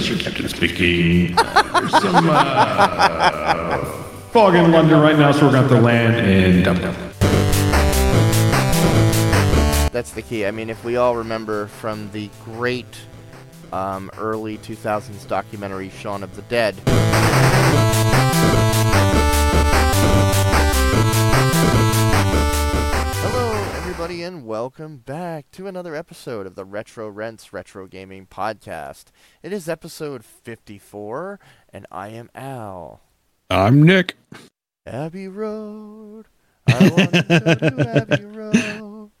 this is your captain speaking. There's some uh, fog in London right now, so we're going to have to land in Dublin. That's the key. I mean, if we all remember from the great um, early 2000s documentary Shaun of the Dead. Everybody, and welcome back to another episode of the Retro Rents Retro Gaming Podcast. It is episode 54, and I am Al. I'm Nick. Abbey Road. I want to go to Abbey Road.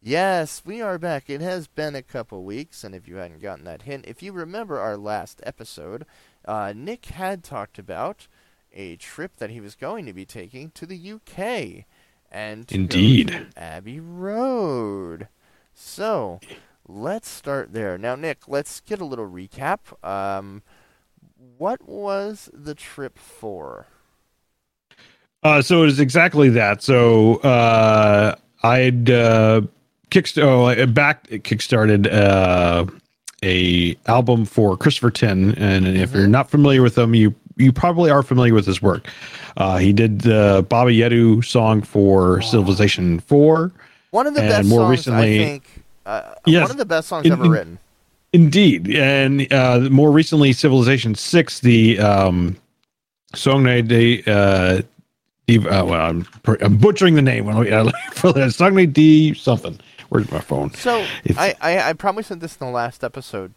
Yes, we are back. It has been a couple weeks, and if you hadn't gotten that hint, if you remember our last episode, uh, Nick had talked about a trip that he was going to be taking to the UK and Indeed. Abbey Road. So let's start there. Now, Nick, let's get a little recap. Um, what was the trip for? Uh, so was exactly that. So uh, I'd uh, kickst- oh, I back kickstarted uh, a album for Christopher Tin, and if you're not familiar with him, you you probably are familiar with his work. Uh, he did the Baba Yetu song for Civilization Four. One of the best more songs, recently- I think. Uh, Yes. One of the best songs In- ever in- written. Indeed, and uh, more recently, Civilization Six, the um, song they they uh, uh, well, I'm, I'm butchering the name. For the song D something. Where's my phone? So I, I I probably said this in the last episode.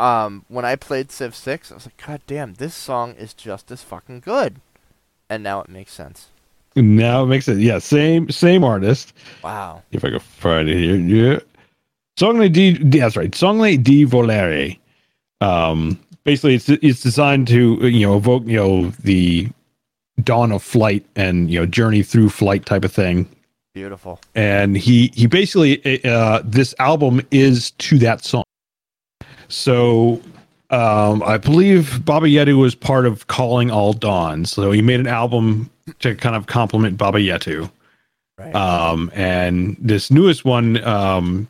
Um, when I played Civ Six, I was like, God damn, this song is just as fucking good. And now it makes sense. Now it makes sense. Yeah, same same artist. Wow. If I can find it here, yeah. Sogno di. That's right. Sogno di. Volare. Um, basically, it's it's designed to you know evoke you know the dawn of flight and you know journey through flight type of thing. Beautiful. and he he basically uh this album is to that song so um i believe baba yetu was part of calling all dawns so he made an album to kind of compliment baba yetu Right. um and this newest one um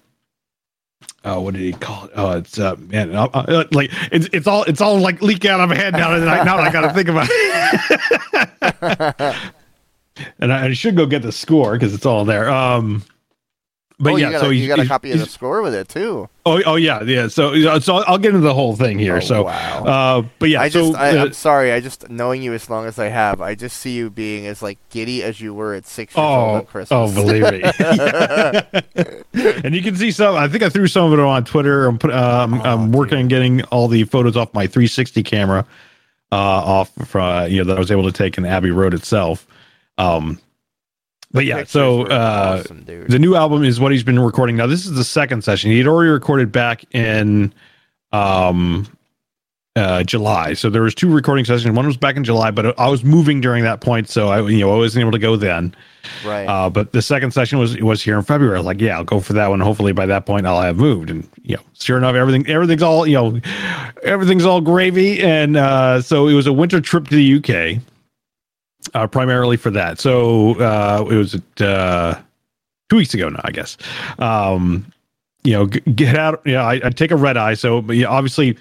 uh, what did he call it? Oh, it's uh, man, uh, uh, like it's it's all it's all like leak out of my head now. And I, now I got to think about it. and I, I should go get the score because it's all there. Um, but oh, yeah, you got, so a, you got a copy of the score with it too. oh, oh yeah, yeah. So so I'll get into the whole thing here. Oh, so, wow. uh, but yeah, I so just, I, uh, I'm sorry. I just knowing you as long as I have, I just see you being as like giddy as you were at six years old Oh, on Christmas. oh, believe me. and you can see some. I think I threw some of it on Twitter. I'm put, um, Oh, I'm working on getting all the photos off my 360 camera, uh, off from you know that I was able to take in Abbey Road itself. Um, but yeah, so uh, awesome, the new album is what he's been recording now. This is the second session. He'd already recorded back in um uh July. So there was two recording sessions. One was back in July, but I was moving during that point, so I you know I wasn't able to go then. right. Uh, but the second session was was here in February. Like, yeah, I'll go for that one. Hopefully by that point I'll have moved. And you know, sure enough, everything everything's all you know, everything's all gravy. And uh, so it was a winter trip to the UK, uh, primarily for that. So uh, it was uh, two weeks ago now, I guess. Um, you know, g- get out. Yeah, I, I take a red eye. So, but yeah, obviously.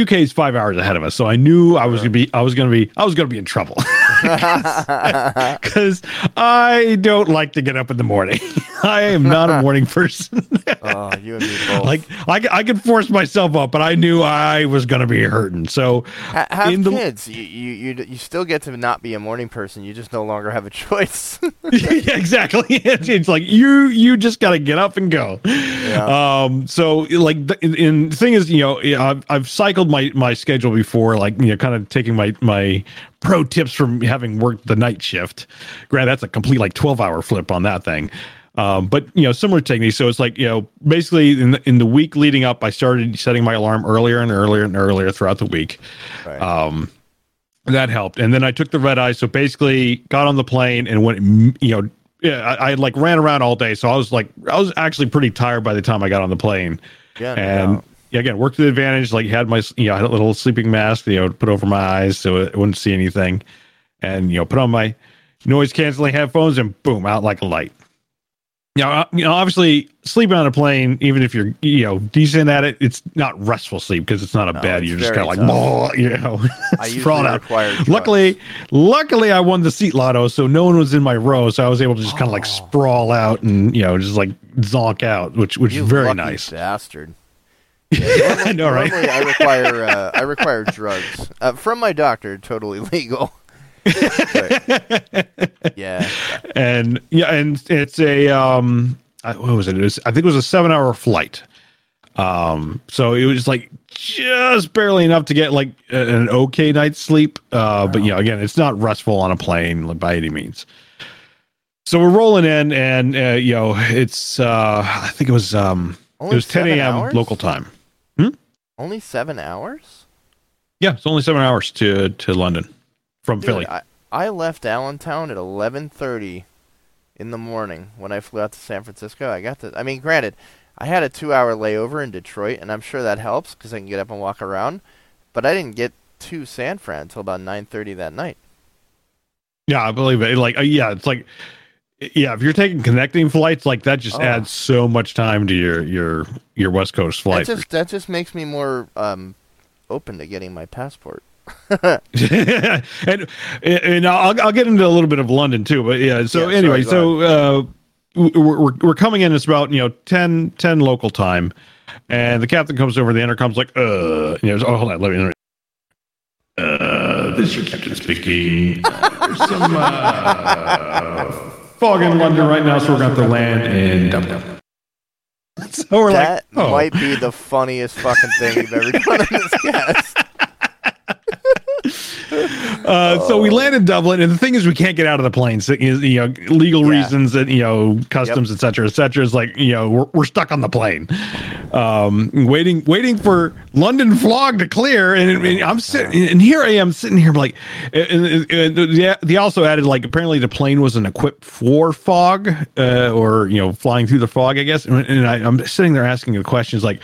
UK is five hours ahead of us, so I knew I was gonna be, I was gonna be, I was gonna be in trouble. because I don't like to get up in the morning. I am not a morning person. oh, you and me both. like I, I could force myself up, but I knew I was going to be hurting. So Ha- have in the- kids. You, you you still get to not be a morning person. You just no longer have a choice. yeah, exactly. It's, it's like you you just got to get up and go. Yeah. Um. So like the, in, in the thing is, you know, I've I've cycled my my schedule before, like you know, kind of taking my my pro tips from having worked the night shift. Grant, that's a complete like twelve hour flip on that thing. Um, but you know, similar techniques. So it's like you know, basically in the, in the week leading up, I started setting my alarm earlier and earlier and earlier throughout the week. Right. Um, that helped. And then I took the red eye. So basically, got on the plane and went. You know, yeah, I, I like ran around all day. So I was like, I was actually pretty tired by the time I got on the plane. yeah, And yeah, again, worked to the advantage. Like had my, you know, I had a little sleeping mask, you know, put over my eyes so it wouldn't see anything, and you know, put on my noise canceling headphones and boom, out like a light. Now, uh, you know, obviously, sleeping on a plane, even if you're, you know, decent at it, it's not restful sleep because it's not a No, bed. You're just kind of like, you know, sprawled out. Luckily, luckily, I won the seat lotto, so no one was in my row, so I was able to just kind of like Oh. sprawl out and you know, just like zonk out, which which You is very nice. bastard. I know, right? Normally, I require uh, I require drugs uh, from my doctor. Totally legal. But, yeah, and yeah, and it's a um, I- what was it? It was, I think it was a seven hour flight. Um, so it was like just barely enough to get like an okay night's sleep. Uh, but you know, again, it's not restful on a plane by any means. So we're rolling in, and uh, you know, it's uh, I think it was um, only it was 10 a.m. hours? local time. Hmm? Only seven hours. Yeah, it's only seven hours to to London from Dude, Philly. I, I left Allentown at eleven thirty in the morning when I flew out to San Francisco. I got to. I mean, granted, I had a two-hour layover in Detroit, and I'm sure that helps because I can get up and walk around. But I didn't get to San Fran until about nine thirty that night. Yeah, I believe it. Like, uh, yeah, it's like, yeah, if you're taking connecting flights, like that just Oh. adds so much time to your your your West Coast flight. That just that just makes me more um, open to getting my passport. and and I'll I'll get into a little bit of London too, but yeah. So Yeah, anyway, sorry, so uh, we're, we're we're coming in. It's about you know 10, 10 local time, and the captain comes over the intercom's like, uh, you know, oh hold on, let me. Let me uh, this is your captain speaking. There's some uh, fog in London right now, so we're going to have to land in Dublin. So we're that like, oh. might be the funniest fucking thing you've ever done in this cast. Uh, so we land in Dublin, and the thing is, we can't get out of the plane. So, you know, legal Yeah. reasons and you know, customs, et cetera, et cetera. Is like you know, we're, we're stuck on the plane, um, waiting, waiting for London fog to clear. And, and I'm sitting, and here I am sitting here, like, and, and, and they- also added like apparently the plane wasn't equipped for fog, uh, or you know, flying through the fog, I guess. And, and I, I'm sitting there asking the questions like.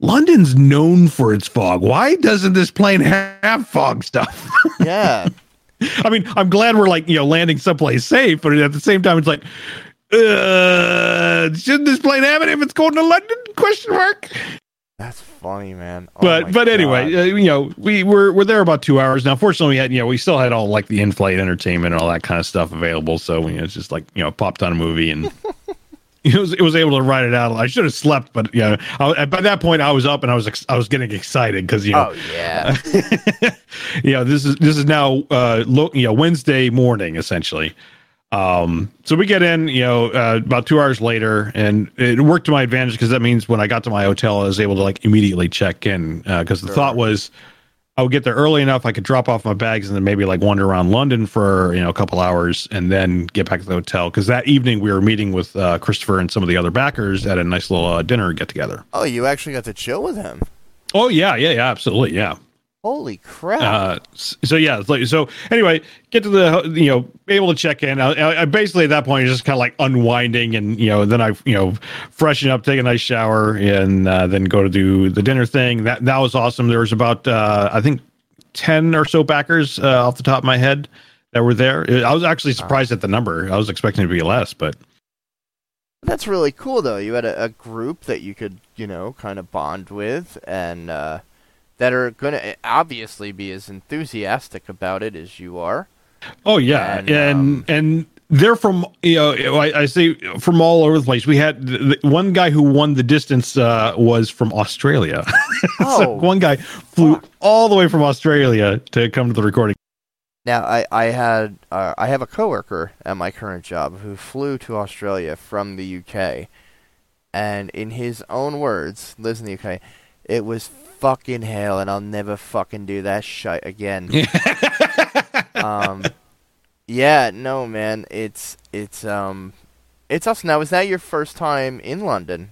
London's known for its fog. Why doesn't this plane have fog stuff? Yeah. I mean, I'm glad we're like, you know, landing someplace safe, but at the same time, it's like, uh, shouldn't this plane have it if it's going to London? Question mark. That's funny, man. Oh but but anyway, uh, you know, we were we're there about two hours now. Fortunately, we had you know we still had all like the in-flight entertainment and all that kind of stuff available. So you know, it's just like you know, popped on a movie and. It was, it was able to ride it out. I should have slept, but yeah, I, by that point I was up and I was ex- I was getting excited because you know oh yeah. know this is this is now uh lo- you know wednesday morning essentially um so we get in you know uh, about two hours later and it worked to my advantage because that means when i got to my hotel i was able to like immediately check in because the Sure. thought was i would get there early enough i could drop off my bags and then maybe like wander around london for you know a couple hours and then get back to the hotel. Because that evening we were meeting with uh, christopher and some of the other backers at a nice little uh, dinner get together. Oh, you actually got to chill with him. oh yeah yeah yeah absolutely yeah Holy crap. uh, so yeah, like so. Anyway, get to the you know able to check in. I, I- basically at that point just kind of like unwinding, and you know then I you know freshen up, take a nice shower, and uh, then go to do the dinner thing. That that was awesome. There was about uh, I think ten or so backers uh, off the top of my head that were there. I was actually surprised at the number. I was expecting it to be less, but That's really cool, though. You had a, a group that you could, you know, kind of bond with, and uh, that are going to obviously be as enthusiastic about it as you are. Oh yeah, And, and um, and, they're from you know I, I say from all over the place. We had the, the one guy who won the distance uh, was from Australia. Oh, so one guy flew fuck. all the way from Australia to come to the recording. Now, I I had uh, I have a coworker at my current job who flew to Australia from the UK, and in his own words, lives in the UK, it was fucking hell, and I'll never fucking do that shit again. um, yeah, no, man, it's it's um, it's awesome. Now, Is that your first time in London?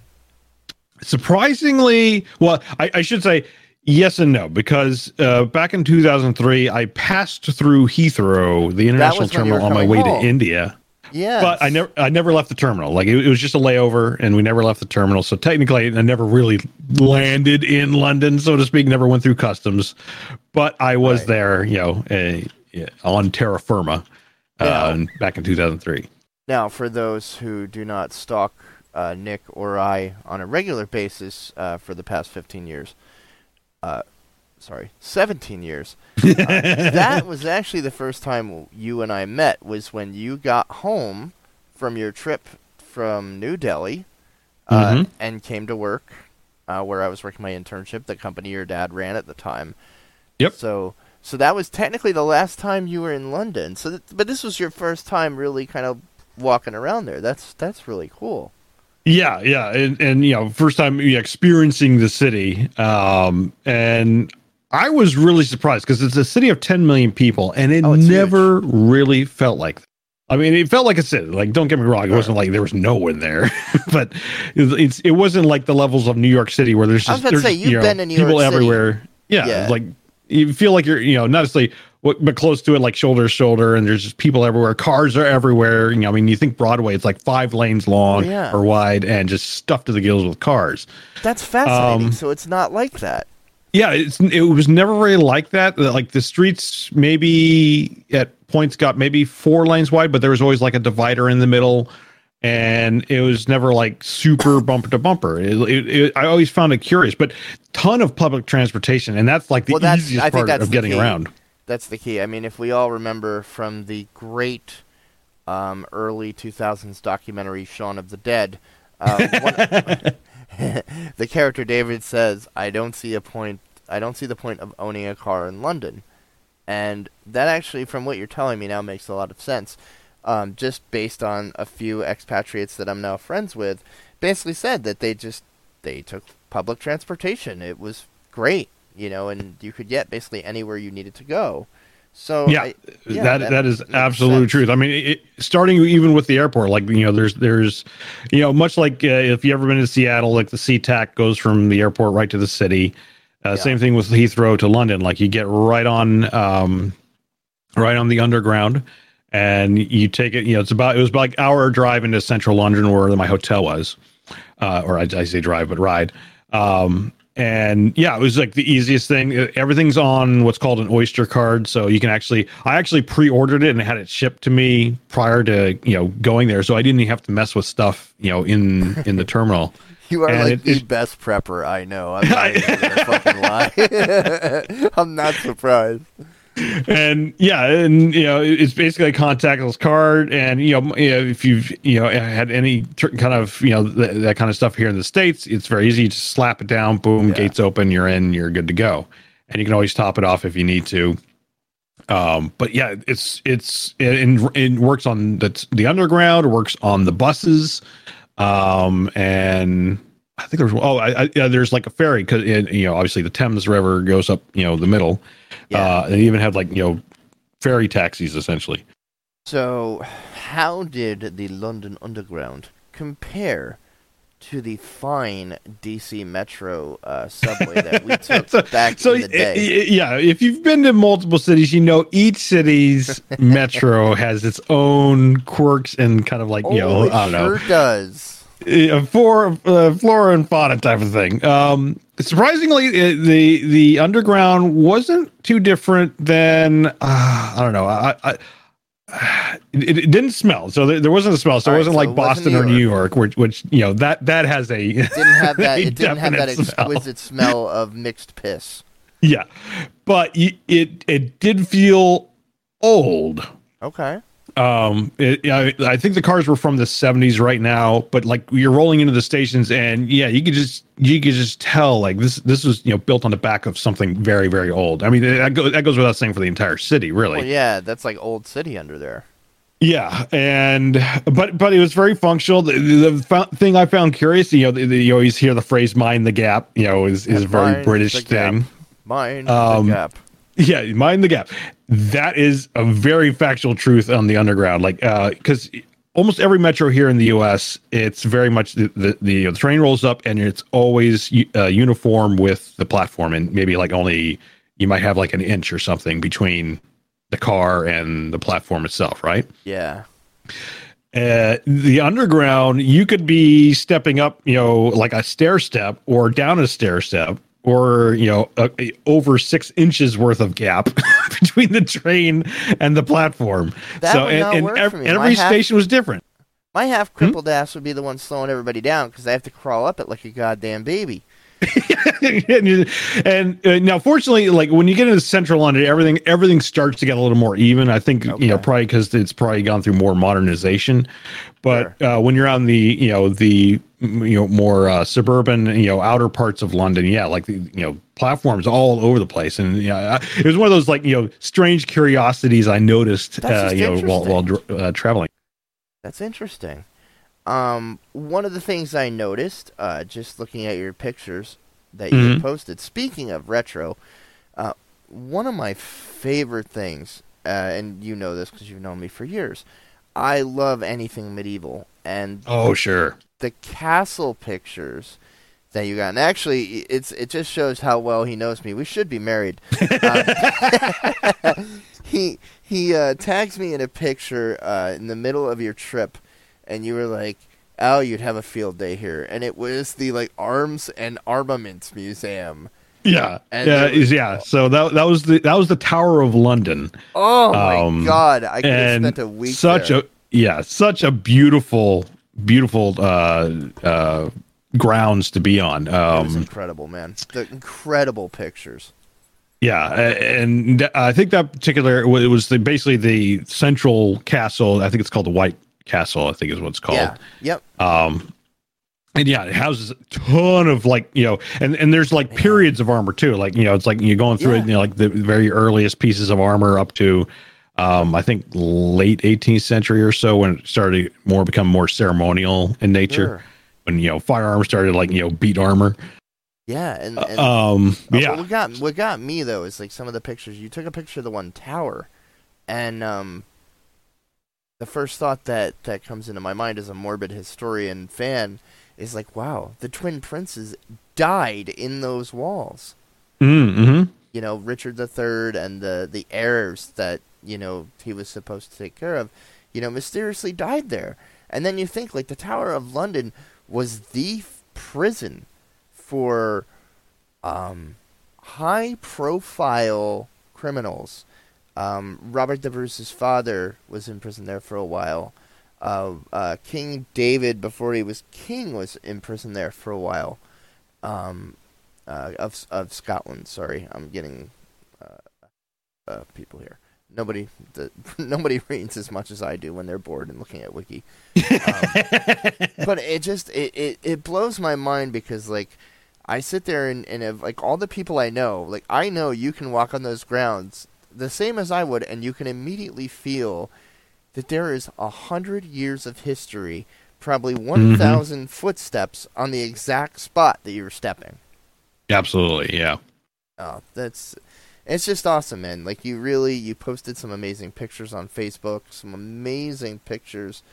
Surprisingly, well, I, I should say yes and no because uh, back in 2003, I passed through Heathrow, the international was when you were terminal, on my way home. to India. Yeah, But I never, I never left the terminal. Like it, it was just a layover, and we never left the terminal. So technically, I never really landed in London, so to speak. Never went through customs, but I was Right. there, you know, uh, yeah, on terra firma uh, Yeah. back in 2003. Now, for those who do not stalk uh, Nick or I on a regular basis uh, for the past 15 years. Sorry, 17 years. Uh, that was actually the first time you and I met. Was when you got home from your trip from New Delhi uh, Mhm. and came to work uh, where I was working my internship, the company your dad ran at the time. Yep. So, so that was technically the last time you were in London. So, but this was your first time really kind of walking around there. That's that's really cool. Yeah, yeah, and, and you know, first time experiencing the city, um, and I was really surprised because it's a city of 10 million people, and it Oh, never really felt like. That. I mean, it felt like a city. Like, don't get me wrong, it wasn't like there was no one there, but it, it's it wasn't like the levels of New York City where there's I was just there's, say, you've you know, been to New people York City. everywhere. Yeah, Yeah. like you feel like you're you know not necessarily what- but close to it, like shoulder to shoulder, and there's just people everywhere. Cars are everywhere. You know, I mean, you think Broadway, it's like five lanes long yeah. or wide, and just stuffed to the gills with cars. That's fascinating. Um, so it's not like that. Yeah, it's it was never really like that. Like the streets, maybe at points got maybe four lanes wide, but there was always like a divider in the middle, and it was never like super bumper to bumper. It, it, it, I always found it curious, but ton of public transportation, and that's like the Well, that's- easiest part of getting key. around. That's the key. I mean, if we all remember from the great um, early 2000s documentary Shaun of the Dead, uh, one, the character David says, "I don't see a point. I don't see the point of owning a car in London," and that actually, from what you're telling me now, makes a lot of sense. Um, just based on a few expatriates that I'm now friends with, basically said that they just they took public transportation. It was great, you know, and you could get basically anywhere you needed to go. So yeah, I- yeah, that that is absolute sense. truth. I mean, it, starting even with the airport, like you know, there's there's, you know, much like uh, if you ever been to Seattle, like the SeaTac goes from the airport right to the city. Uh, Yeah. Same thing with Heathrow to London. Like you get right on, um, right on the underground, and you take it. You know, it's about it was about like hour drive into central London where my hotel was, uh, or I, I say drive, but ride. Um, and yeah, it was like the easiest thing. Uh, Everything's on what's called an Oyster card, so you can actually. I actually pre-ordered it and had it shipped to me prior to you know going there, so I didn't even have to mess with stuff you know in in the terminal. You are And like it- the it- best prepper I know. I'm not even gonna fucking lie. I'm not surprised. And yeah, and you know, it's basically a contactless card, and you know, if you've you know had any kind of you know th- that kind of stuff here in the states, it's very easy. You just slap it down, boom, Yeah. gates open, you're in, you're good to go, and you can always top it off if you need to. Um, but yeah, it's it's it, it, it works on the the underground, works on the buses, um, and I think there's oh, I, I, yeah, there's like a ferry because you know obviously the Thames River goes up you know the middle. Yeah. Uh, they even had like you know ferry taxis essentially. So, how did the London Underground compare to the fine DC Metro uh, subway that we took so, back so in the day? yeah, if you've been to multiple cities, you know each city's metro has its own quirks and kind of like you oh, know it I don't know sure does. Uh, for uh, flora and fauna type of thing. Um, surprisingly, uh, the the underground wasn't too different than uh, I don't know. I, I it, it didn't smell, so there, there wasn't a smell. So All it wasn't so like it wasn't Boston New or New York, which which you know that that has a Didn't have that. It didn't have that definite smell. exquisite smell of mixed piss. yeah, but it it did feel old. Okay. Um, it, I, I think the cars were from the 70s right now, but like you're rolling into the stations, and yeah, you could just you could just tell like this this was you know built on the back of something very very old. I mean that goes that goes without saying for the entire city, really. Well, yeah, that's like old city under there. Yeah, and but but it was very functional. The, the, fo- thing I found curious, you know, the, the, you always hear the phrase "mind the gap," you know, is is a very British gap. thing. Mine Um, the gap. Yeah, mind the gap. That is a very factual truth on the underground. Like, because almost every metro here in the U.S., it's very much the the, the, the train rolls up and it's always uh, uniform with the platform, and maybe like only you might have like an inch or something between the car and the platform itself, right? Yeah. Uh, the underground, you could be stepping up, you know, like a stair step or down a stair step or, you know, a, a- over six inches worth of gap between the train and the platform. That so, and, and ev- every half- station was different. My half hmm? crippled ass would be the one slowing everybody down because I have to crawl up it like a goddamn baby. and uh, now, fortunately, like when you get into central London, everything everything starts to get a little more even. I think Okay. you know probably because it's probably gone through more modernization. But uh, when you're on the you know the you know more uh, suburban you know outer parts of London, yeah, like the you know platforms all over the place, and yeah, it was one of those like you know strange curiosities I noticed uh, you know while while uh, traveling. That's interesting. Um, one of the things I noticed, uh, just looking at your pictures that you had Mhm. posted, speaking of retro, uh, one of my favorite things, uh, and you know this because you've known me for years, I love anything medieval, and Oh sure, the castle pictures that you got. And actually, it's it just shows how well he knows me. We should be married. Um, he he uh, tags me in a picture uh, in the middle of your trip, and you were like, "Oh, you'd have a field day here," and it was the like Arms and Armaments Museum. yeah, And yeah, was- yeah. So that that was the that was the Tower of London. Oh my Um, god! I could have spent a week such there. a yeah such a beautiful beautiful uh uh grounds to be on um incredible, man. The incredible pictures. yeah and i think that particular it was the basically the central castle i think it's called the white castle i think is what it's called Yeah. Yep. um and yeah it houses a ton of like you know and and there's like periods of armor too like you know it's like you're going through Yeah. it you know like the very earliest pieces of armor up to um i think late 18th century or so when it started to more become more ceremonial in nature Sure. when you know firearms started like you know beat armor Yeah, and, and um Uh, yeah What got what got me though is like some of the pictures. You took a picture of the one tower, and um, the first thought that that comes into my mind as a morbid historian fan is like, wow, the twin princes died in those walls. mm-hmm. You know, Richard III and the the heirs that you know he was supposed to take care of, you know, mysteriously died there. And then you think like the Tower of London was the f- prison for um, high profile criminals. Um, Robert the Bruce's father was in prison there for a while. Uh, uh, king David, before he was king, was in prison there for a while. Um, uh, of of Scotland. Sorry, I'm getting uh, uh, people here. Nobody, the, nobody reads as much as I do when they're bored and looking at wiki. Um, but it just it, it, it blows my mind because like I sit there and, and have, like all the people I know, like I know you can walk on those grounds the same as I would, and you can immediately feel that there is a hundred years of history, probably one thousand footsteps on the exact spot that you were stepping. absolutely yeah Oh, that's it's just awesome, man. Like you really you posted some amazing pictures on Facebook, some amazing pictures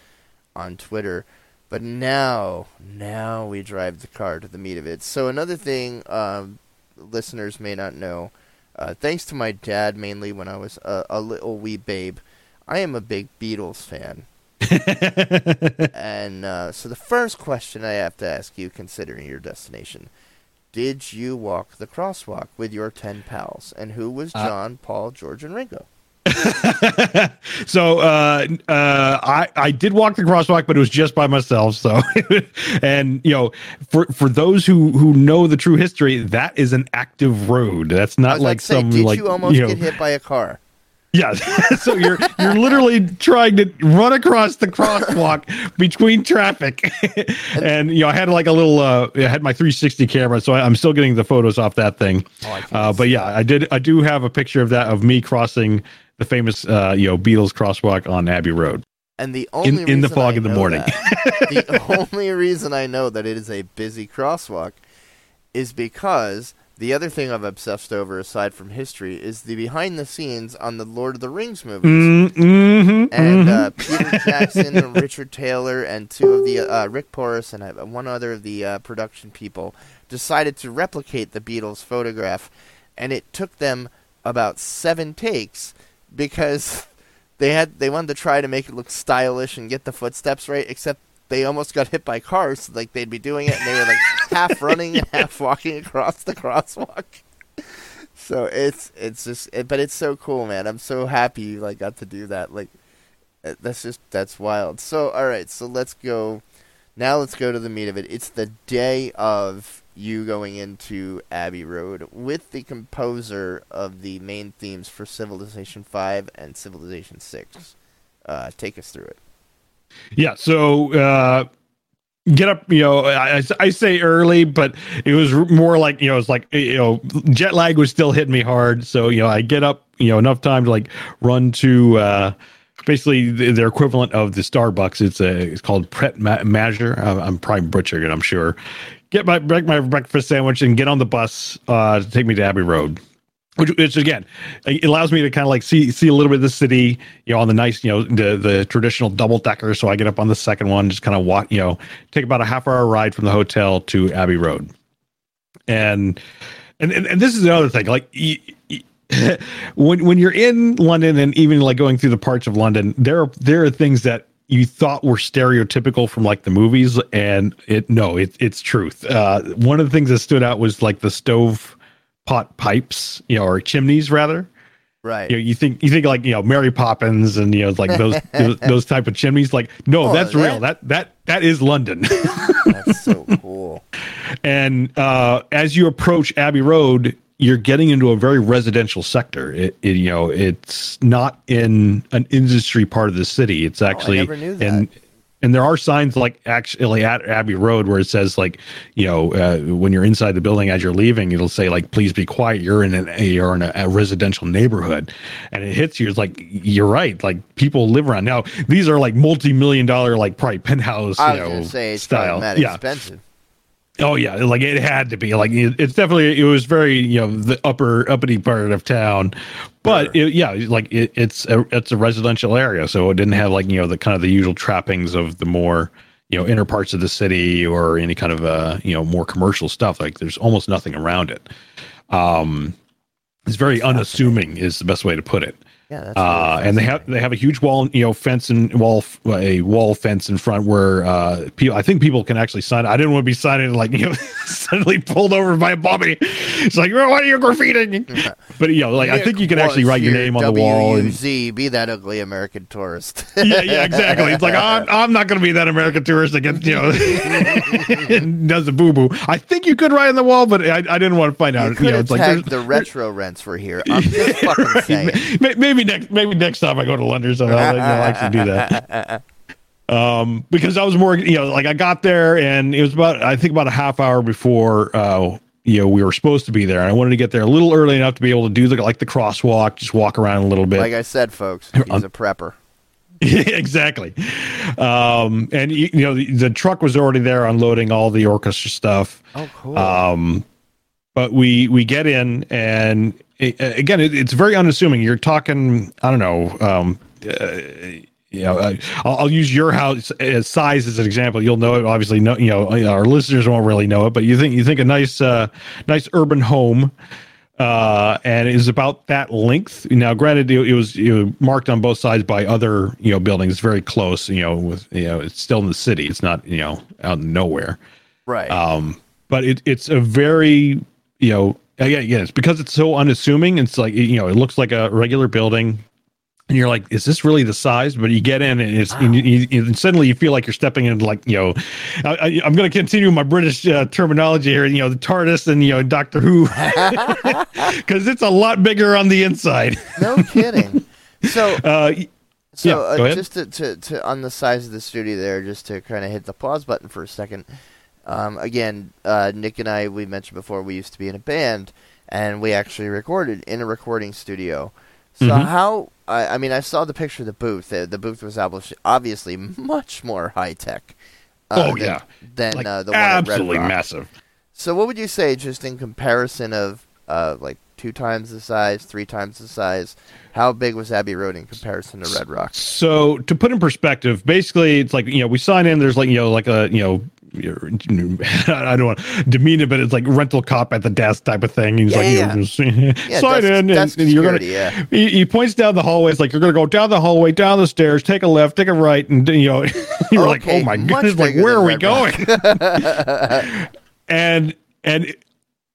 on Twitter. But now, now we drive the car to the meat of it. So another thing, um, listeners may not know, uh, thanks to my dad mainly when I was a, a little wee babe, I am a big Beatles fan. and uh, so the first question I have to ask you, considering your destination, did you walk the crosswalk with your ten pals? And who was Uh, John, Paul, George, and Ringo? so uh uh i i did walk the crosswalk but it was just by myself so and you know for for those who who know the true history that is an active road that's not like say, some did like you almost know, get hit by a car? Yeah so you're you're literally trying to run across the crosswalk between traffic and you know i had like a little uh i had my 360 camera so I, i'm still getting the photos off that thing Oh, uh, but yeah, I did. I do have a picture of that of me crossing the famous, uh, you know, Beatles crosswalk on Abbey Road And the only in, in the fog I in the morning. that- the only reason I know that it is a busy crosswalk is because the other thing I've obsessed over, aside from history, is the behind the scenes on the Lord of the Rings movies. Mm, mhm, and mhm. uh, Peter Jackson, and Richard Taylor, and two of the uh, Rick Porras and uh, one other of the uh, production people decided to replicate the Beatles photograph, and it took them about seven takes because they had they wanted to try to make it look stylish and get the footsteps right, except they almost got hit by cars. Like they'd be doing it, and they were like half running and half walking across the crosswalk. So it's it's just, it, but it's so cool, man. I'm so happy you like got to do that. Like, Uh, That's just that's wild. So all right, so let's go. Now let's go to the meat of it. It's the day of you going into Abbey Road with the composer of the main themes for Civilization Five and Civilization Six. Uh, take us through it. Yeah. So uh, get up. You know, I, I say early, but it was more like you know, it's like you know, jet lag was still hitting me hard. So you know, I get up. You know, enough time to like run to. Uh, Basically, the- their equivalent of the Starbucks. It's a. It's called Pret Ma- I'm, I'm probably butchering it. I'm sure. Get my break my breakfast sandwich and get on the bus uh, to take me to Abbey Road which, which again it allows me to kind of like see see a little bit of the city you know on the nice you know the the traditional double decker. So i get up on the second one just kind of walk you know take about a half hour ride from the hotel to abbey road. And and and, and this is another thing like when when you're in london and even like going through the parts of london there are there are things that you thought were stereotypical from like the movies and it no it, it's truth. Uh one of the things that stood out was like the stove pot pipes you know or chimneys rather Right. you know, you think you think like you know Mary Poppins and you know like those those, those type of chimneys. Like no, Oh, that's that- real. That that that is London. That's so cool. and uh, as you approach Abbey Road, you're getting into a very residential sector. It, it you know it's not in an industry part of the city. It's actually Oh, never knew that. And there are signs like actually at Abbey Road where it says like you know uh, when you're inside the building as you're leaving, it'll say like please be quiet. You're in an you're in a, a residential neighborhood, and it hits you. It's like you're right. Like people live around now. These are like multi million dollar like probably penthouse I you know say it's style. that Yeah, expensive. Oh yeah, like it had to be. Like it, it's definitely it was very you know the upper uppity part of town, but Sure. it, yeah, like it, it's a it's a residential area, so it didn't have like you know the kind of the usual trappings of the more you know inner parts of the city or any kind of uh you know more commercial stuff. Like there's almost nothing around it. Um, it's very unassuming is the best way to put it. Yeah, that's Uh, and they have they have a huge wall, you know, fence and wall, a wall fence in front where uh, people. I think people can actually sign. I didn't want to be signing like you know, suddenly pulled over by a bobby. It's like, well, what are you graffitiing? but you know, like I think you can actually write your name on here, the wall. And, be that ugly American tourist. yeah, yeah, exactly. It's like I'm, I'm not going to be that American tourist gets you know and does a boo boo. I think you could write on the wall, but I, I didn't want to find you out. could You know, it's like the retro rents were here. I'm just fucking saying. May- maybe next maybe next time I go to London or something, I'll, I'll actually do that. Um, because I was more, you know, like I got there and it was about I think about a half hour before uh you know we were supposed to be there. And I wanted to get there a little early enough to be able to do the like the crosswalk, just walk around a little bit. Like I said, folks, he's a prepper. exactly. Um, and you, you know the, the truck was already there unloading all the orchestra stuff. Oh, cool. Um, but we we get in and it, again, it, it's very unassuming. You're talking, I don't know, um, uh, you know, uh, I'll, I'll use your house as size as an example. You'll know it, obviously. No, you know, our listeners won't really know it, but you think you think a nice, uh, nice urban home. Uh, and it is about that length. Now, granted, it, it was you know, marked on both sides by other you know buildings, very close. You know, with you know, it's still in the city. It's not you know out in nowhere. right. Um, but it, it's a very, you know, again, again, it's because it's so unassuming. It's like, you know, it looks like a regular building. And you're like, is this really the size? But you get in and it's and you, you, and suddenly you feel like you're stepping into like, you know, I, I, I'm going to continue my British uh, terminology here, you know, the TARDIS and, you know, Doctor Who, because it's a lot bigger on the inside. no kidding. So, Uh, so yeah, uh, just to, to, to on the size of the studio there, just to kind of hit the pause button for a second. Um, again, uh, Nick and I, we mentioned before, we used to be in a band, and we actually recorded in a recording studio. So Mhm. how? I, I mean, I saw the picture of the booth. The, the booth was obviously much more high tech. Uh, Oh, than, yeah. than like uh, the one at Red absolutely massive. So what would you say, just in comparison of uh, like two times the size, three times the size? How big was Abbey Road in comparison to Red Rock? So to put in perspective, basically it's like you know we sign in. There's like you know like a you know. I don't want to demean it, but it's like rental cop at the desk type of thing. He's Yeah, like, yeah, just Yeah, sign desk- in, desk and you're gonna. yeah. He, he points down the hallway. It's like you're gonna go down the hallway, down the stairs, take a left, take a right, and you know, you're like, oh my goodness, like where are we going? and and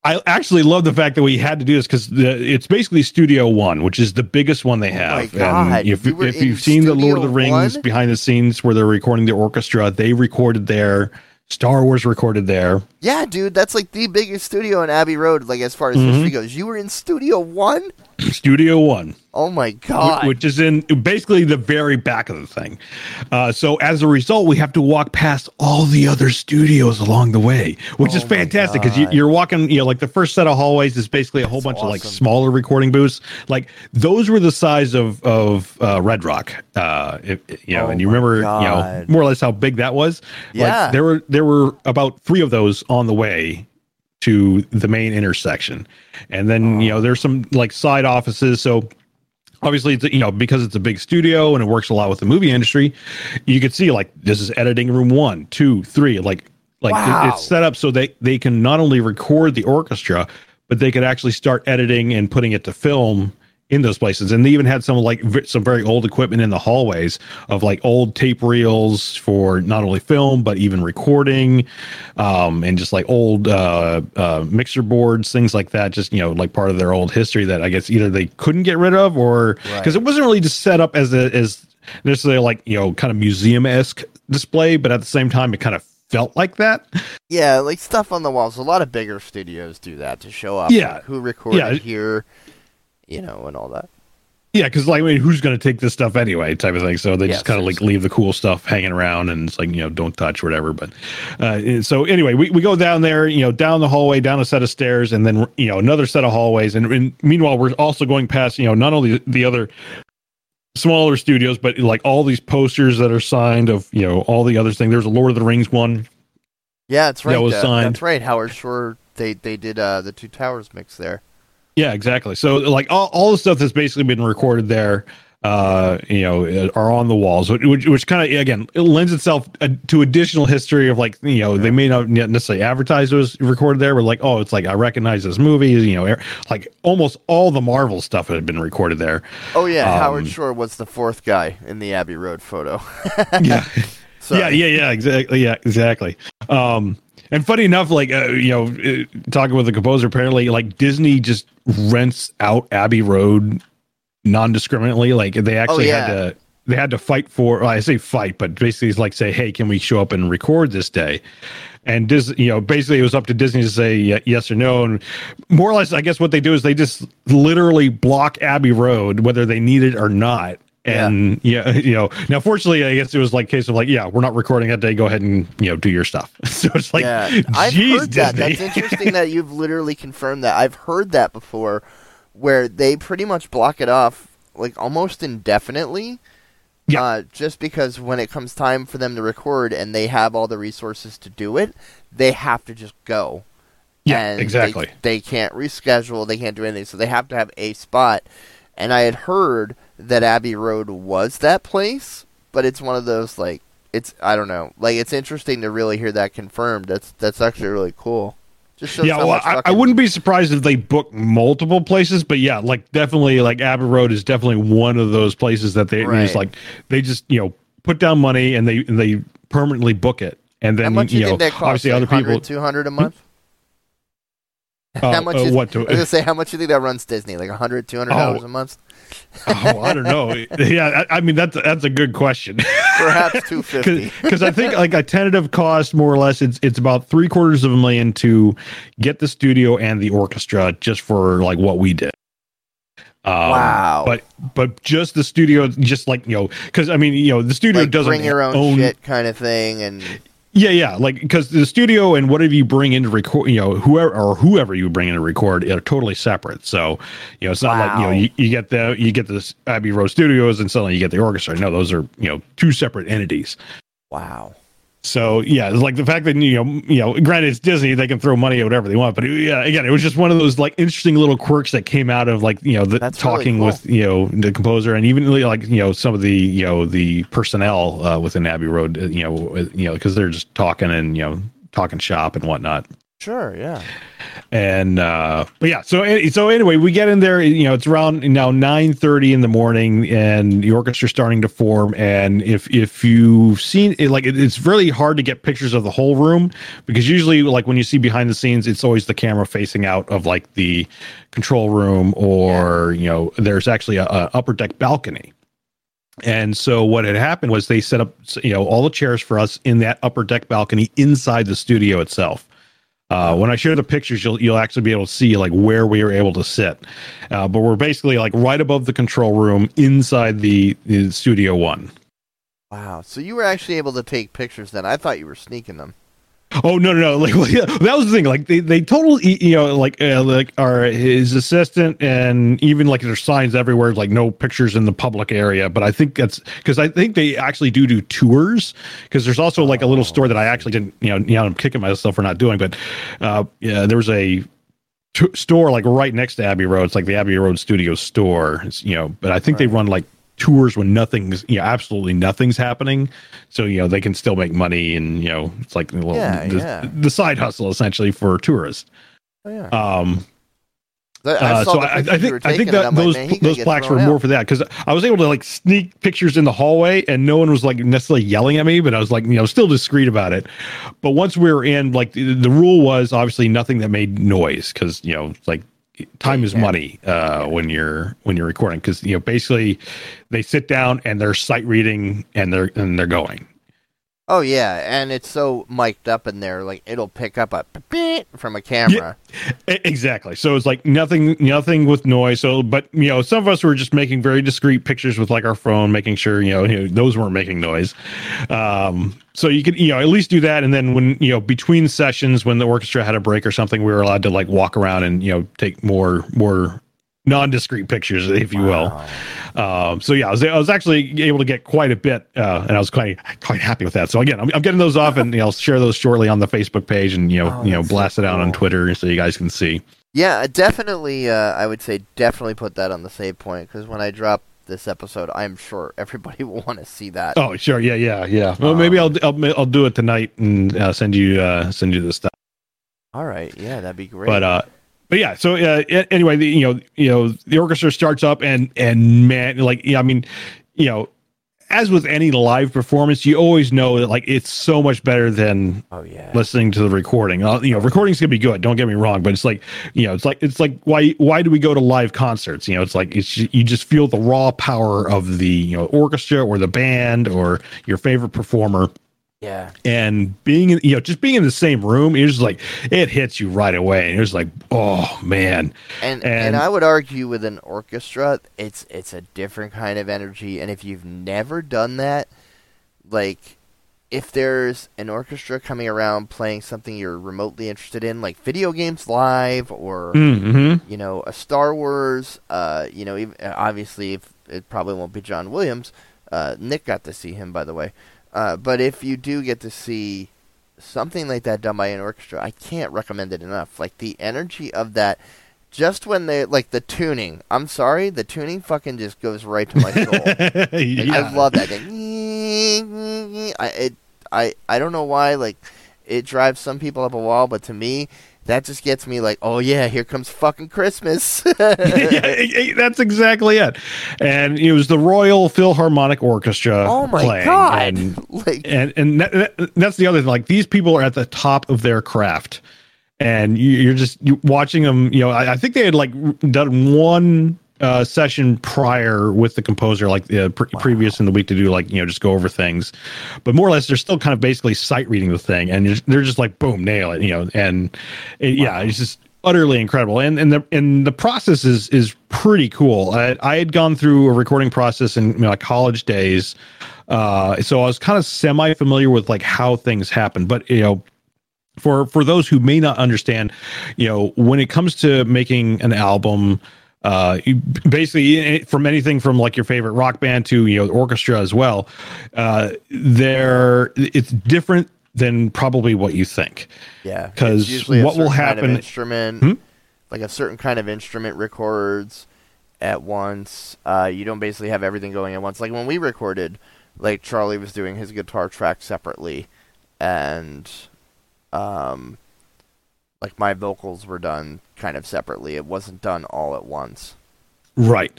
I actually love the fact that we had to do this because it's basically Studio One, which is the biggest one they have. Oh my God, and if, you if you've seen the Lord of the Rings One? behind the scenes where they're recording the orchestra, they recorded there. Star Wars recorded there. Yeah, dude, that's like the biggest studio in Abbey Road, like as far as Mm-hmm. history goes. You were in Studio One? Studio One. Oh my god. which is in basically the very back of the thing. Uh, so as a result, we have to walk past all the other studios along the way, which is Oh my fantastic because you, you're walking. You know, like the first set of hallways is basically a whole bunch of like smaller recording booths. Like those were the size of of uh, Red Rock. Uh, if, you know, Oh and you remember, you know, more or less how big that was. Yeah. Like, there were there were about three of those on the way to the main intersection and then you know there's some like side offices so obviously it's you know because it's a big studio and it works a lot with the movie industry you could see like this is editing room one two three like like it- it's set up so they they can not only record the orchestra but they could actually start editing and putting it to film in those places and they even had some like v- some very old equipment in the hallways of like old tape reels for not only film but even recording um and just like old uh uh mixer boards things like that just you know like part of their old history that i guess either they couldn't get rid of or because it wasn't really just set up as a as necessarily like you know kind of museum-esque display but at the same time it kind of felt like that yeah, like stuff on the walls. A lot of bigger studios do that to show off Yeah. like, who recorded Yeah. here, you know, and all that. Yeah, because like, I mean, who's going to take this stuff anyway, type of thing. So they Yeah, just kind of like leave the cool stuff hanging around, and it's like you know, don't touch, whatever. But uh, so anyway, we, we go down there, you know, down the hallway, down a set of stairs, and then you know another set of hallways, and, and meanwhile we're also going past you know not only the other smaller studios, but like all these posters that are signed of you know all the other things. There's a Lord of the Rings one. Yeah, that's right. That was signed. That's right. Howard Shore. They they did uh, the Two Towers mix there. Yeah, exactly. So like all, all the stuff that's basically been recorded there, uh, you know, are on the walls, which, which kind of again it lends itself uh, to additional history of like you know they may not necessarily advertise it was recorded there, but like oh it's like I recognize this movie, you know, like almost all the Marvel stuff had been recorded there. Oh yeah, Um, Howard Shore was the fourth guy in the Abbey Road photo. Yeah, So, yeah, yeah, yeah, exactly, yeah, exactly. Um, and funny enough, like uh, you know, uh, talking with the composer, apparently, like Disney just rents out Abbey Road non-discriminately. Like they actually yeah. had to, they had to fight for. Well, I say fight, but basically, it's like say, hey, can we show up and record this day? And Dis, you know, basically, it was up to Disney to say ye- yes or no. And more or less, I guess what they do is they just literally block Abbey Road, whether they need it or not. And yeah, you know, now fortunately, I guess it was like case of like, yeah, we're not recording that day. Go ahead and you know do your stuff. so it's like, yeah, I've heard that. Disney. That's interesting that you've literally confirmed that. I've heard that before, where they pretty much block it off like almost indefinitely. Yeah. Uh, just because when it comes time for them to record and they have all the resources to do it, they have to just go. yeah, and they- exactly. They, can't reschedule. They can't do anything. So they have to have a spot. And I had heard that Abbey Road was that place, but it's one of those like it's I don't know. Like it's interesting to really hear that confirmed. That's that's actually really cool. Just yeah, well, I, I wouldn't be surprised if they book multiple places, but yeah, like definitely, like Abbey Road is definitely one of those places that they Right. just like they just you know put down money and they and they permanently book it, and then you you know that costs? obviously like other people 100, 200 a month? uh, how much uh, is, what I was to gonna say how much do you think that runs Disney? Like 100 200 dollars Oh. a month? Oh I don't know yeah I, I mean that's that's a good question Perhaps 250. because I think like a tentative cost more or less it's it's about three quarters of a million to get the studio and the orchestra just for like what we did. Um, Wow. But but just the studio, just like you know, because I mean you know the studio like doesn't bring your own, own shit kind of thing and yeah yeah like because the studio and whatever you bring in to record you know whoever or whoever you bring in to record are totally separate. So you know it's not like you know you, you get the you get the Abbey Road Studios and suddenly you get the orchestra. No, those are you know two separate entities. wow. So yeah, like the fact that you know, you know, granted it's Disney, they can throw money at whatever they want, but yeah, again, it was just one of those like interesting little quirks that came out of like you know the That's really talking cool. with you know the composer and even like you know some of the you know the personnel uh, within Abbey Road, uh, you know, uh, you know, because they're just talking and you know talking shop and whatnot. Sure, yeah. And uh, but yeah, so so anyway, we get in there. You know, it's around now nine thirty in the morning, and the orchestra's starting to form. And if if you've seen it, like it, it's really hard to get pictures of the whole room because usually, like when you see behind the scenes, it's always the camera facing out of like the control room, or you know, there's actually a, a upper deck balcony. And so what had happened was they set up, you know, all the chairs for us in that upper deck balcony inside the studio itself. Uh, when I share the pictures, you'll you'll actually be able to see like where we were able to sit. Uh, but we're basically like right above the control room inside the, the Studio One. Wow. So you were actually able to take pictures then. I thought you were sneaking them. Oh no no no! Like well, yeah, that was the thing. Like they they totally you know like uh, like our his assistant and even like there's signs everywhere like no pictures in the public area. But I think that's because I think they actually do do tours because there's also like a little store that I actually didn't you know you know I'm kicking myself for not doing. But uh, yeah, there was a t- store like right next to Abbey Road. It's like the Abbey Road Studio store. It's, you know, but I think right. they run like tours when nothing's you know absolutely nothing's happening so you know they can still make money and you know it's like little, yeah, the, yeah. the side hustle essentially for tourists oh, yeah. um I uh, so I, I, think I think that those like, those plaques were out. more for that because I was able to like sneak pictures in the hallway and no one was like necessarily yelling at me, but I was like you know still discreet about it. But once we were in, like the, the rule was obviously nothing that made noise because you know like time is money uh, when you're when you're recording because you know basically they sit down and they're sight reading and they're and they're going Oh yeah, and it's so mic'd up in there, like it'll pick up a beep from a camera. Yeah, exactly. So it's like nothing, nothing with noise. So, but you know, some of us were just making very discreet pictures with like our phone, making sure you know, you know those weren't making noise. Um, so you could you know at least do that, and then when you know between sessions, when the orchestra had a break or something, we were allowed to like walk around and you know take more more non-discrete pictures, if you wow. will. Um, so yeah, I was, I was actually able to get quite a bit, uh, and I was quite quite happy with that. So again, I'm, I'm getting those off, and you know, I'll share those shortly on the Facebook page, and you know, oh, you know, blast so it out cool. on Twitter so you guys can see. Yeah, definitely. Uh, I would say definitely put that on the save point because when I drop this episode, I'm sure everybody will want to see that. Oh, sure, yeah, yeah, yeah. Well, um, maybe I'll, I'll I'll do it tonight and uh, send you uh, send you the stuff. All right, yeah, that'd be great. But uh, but yeah, so uh, anyway, the, you know, you know, the orchestra starts up, and and man, like, yeah, I mean, you know, as with any live performance, you always know that like it's so much better than oh yeah listening to the recording. Uh, you know, recordings can be good. Don't get me wrong, but it's like you know, it's like it's like why why do we go to live concerts? You know, it's like it's you just feel the raw power of the you know orchestra or the band or your favorite performer yeah. And being in, you know, just being in the same room, it's like it hits you right away. And it's like, oh man. And, and and I would argue with an orchestra, it's it's a different kind of energy. And if you've never done that, like if there's an orchestra coming around playing something you're remotely interested in, like video games live or mm-hmm. you know a Star Wars, uh, you know, even, obviously if, it probably won't be John Williams. Uh, Nick got to see him, by the way. Uh, but if you do get to see something like that done by an orchestra, I can't recommend it enough. Like the energy of that, just when they like the tuning. I'm sorry, the tuning fucking just goes right to my soul. yeah. I love that. Thing. I it I I don't know why like it drives some people up a wall, but to me, that just gets me like, oh yeah, here comes fucking Christmas. yeah, that's exactly it. And it was the Royal Philharmonic Orchestra. Oh my playing. god! And like, and, and that, that's the other thing. Like these people are at the top of their craft, and you're just you watching them. You know, I, I think they had like done one uh, session prior with the composer, like uh, pre- wow. previous in the week, to do like you know just go over things, but more or less they're still kind of basically sight reading the thing, and they're just like boom, nail it, you know, and it, wow. yeah, it's just utterly incredible, and and the and the process is is pretty cool. I, I had gone through a recording process in my college days, uh, so I was kind of semi familiar with like how things happen, but you know for for those who may not understand you know when it comes to making an album uh, basically from anything from like your favorite rock band to you know orchestra as well. Uh, there, it's different than probably what you think. Yeah, because what will happen? Kind of instrument, hmm? like a certain kind of instrument records at once. Uh, you don't basically have everything going at once. Like when we recorded, like Charlie was doing his guitar track separately, and um, like my vocals were done kind of separately. It wasn't done all at once. Right,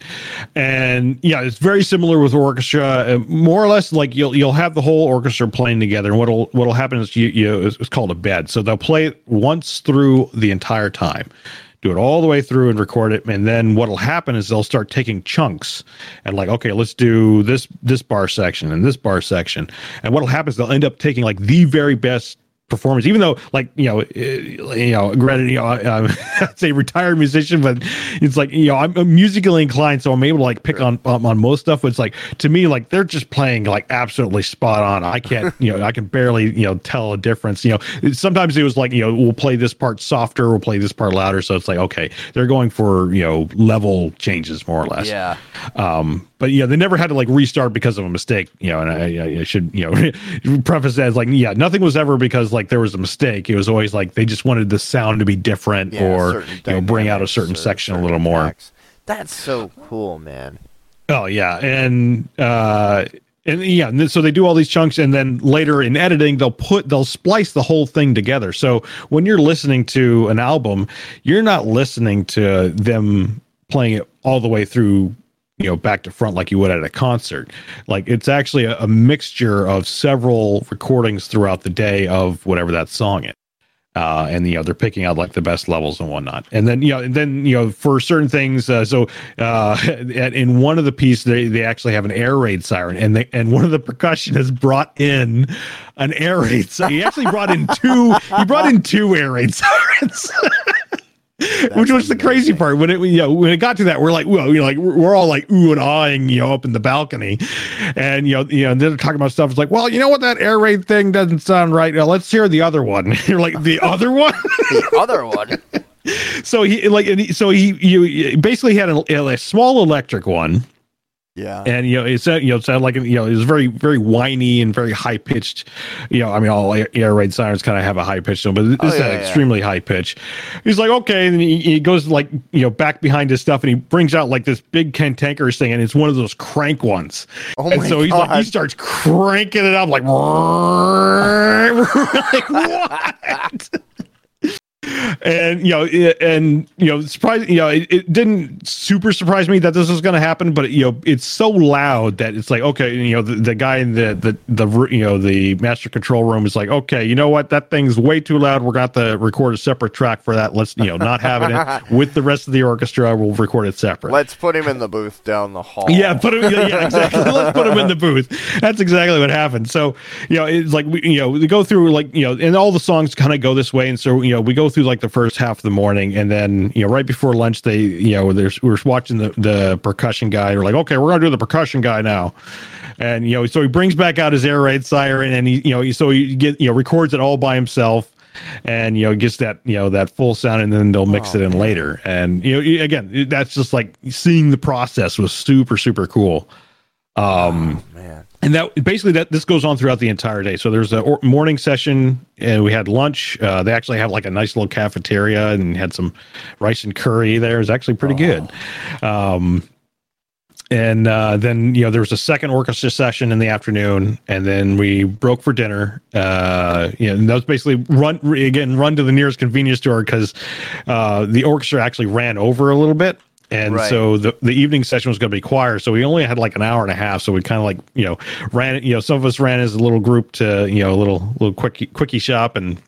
and yeah, it's very similar with orchestra. Uh, more or less, like you'll you'll have the whole orchestra playing together, and what'll what'll happen is you you it's called a bed. So they'll play it once through the entire time, do it all the way through and record it, and then what'll happen is they'll start taking chunks and like, okay, let's do this this bar section and this bar section, and what'll happen is they'll end up taking like the very best performance, even though like you know, uh, you know, granted, you know, I, I'd say retired musician, but it's like you know, I'm, I'm musically inclined, so I'm able to like pick on on, on most stuff. But it's like to me, like they're just playing like absolutely spot on. I can't, you know, I can barely you know tell a difference. You know, sometimes it was like you know, we'll play this part softer, we'll play this part louder. So it's like okay, they're going for you know level changes more or less. Yeah. Um, but yeah, they never had to like restart because of a mistake. You know, and I, I should you know preface that as like yeah, nothing was ever because like there was a mistake. It was always like they just wanted the sound to be different Yeah, or you know bring out a certain section a little more. tracks. That's so cool, man. Oh yeah, and uh, and yeah, and then- so they do all these chunks, and then later in editing, they'll put they'll splice the whole thing together. So when you're listening to an album, you're not listening to them playing it all the way through you know back to front like you would at a concert like it's actually a, a mixture of several recordings throughout the day of whatever that song is uh, and you know they're picking out like the best levels and whatnot, and then you know, and then you know for certain things. Uh, so uh, at- in one of the pieces, they they actually have an air raid siren, and they and one of the percussionists brought in an air raid. So he actually brought in two. He brought in two air raid sirens. Which was the crazy part when it you know when it got to that we're like well you know like we're all like ooh and ahhing you know up in the balcony, and you know you know they're talking about stuff. It's like well you know what that air raid thing doesn't sound right. Now, let's hear the other one. You're like the other one. The other one. so he like and so he you basically had a, a small electric one Yeah. and you know it said you know it sounded like you know it was very very whiny and very high pitched you know i mean all air, air raid sirens kind of have a high pitch to them but this Oh, is yeah, an yeah. extremely high pitch he's like okay and he, he goes like you know back behind his stuff and he brings out like this big cantankerous thing and it's one of those crank ones. Oh and my so he's like he starts cranking it up like, like what and you know it- and you know surprise you know it, it didn't super surprise me that this was going to happen but you know it's so loud that it's like okay you know the, the guy in the the the you know the master control room is like okay you know what that thing's way too loud we're going to have to record a separate track for that let's you know not having it with the rest of the orchestra we'll record it separate Let's put him in the booth down the hall. yeah, put him. Yeah, yeah, exactly. Let's put him in the booth. That's exactly what happened. So, you know, it's like we, you know, we go through like you know, and all the songs kind of go this way. And so, you know, we go through like the first half of the morning, and then you know, right before lunch, they you know, there's we're watching the the percussion guy. They're like, okay, we're gonna do the percussion guy now. And you know, so he brings back out his air raid siren, and he, you know, so he get you know records it all by himself, and you know gets that you know that full sound, and then they'll mix Oh, it in man. later. And you know, again, that's just like seeing the process was super super cool. Um, Oh, man. And that basically that this goes on throughout the entire day. So there's a or- morning session, and we had lunch. Uh, they actually have like a nice little cafeteria and had some rice and curry there. It's actually pretty good. Um, and uh, then you know there was a second orchestra session in the afternoon, and then we broke for dinner. Uh, you know, and that was basically run again, run to the nearest convenience store because uh, the orchestra actually ran over a little bit. And Right. so the, the evening session was going to be choir, so we only had like an hour and a half. So we kind of like you know ran you know some of us ran as a little group to you know a little little quickie quickie shop and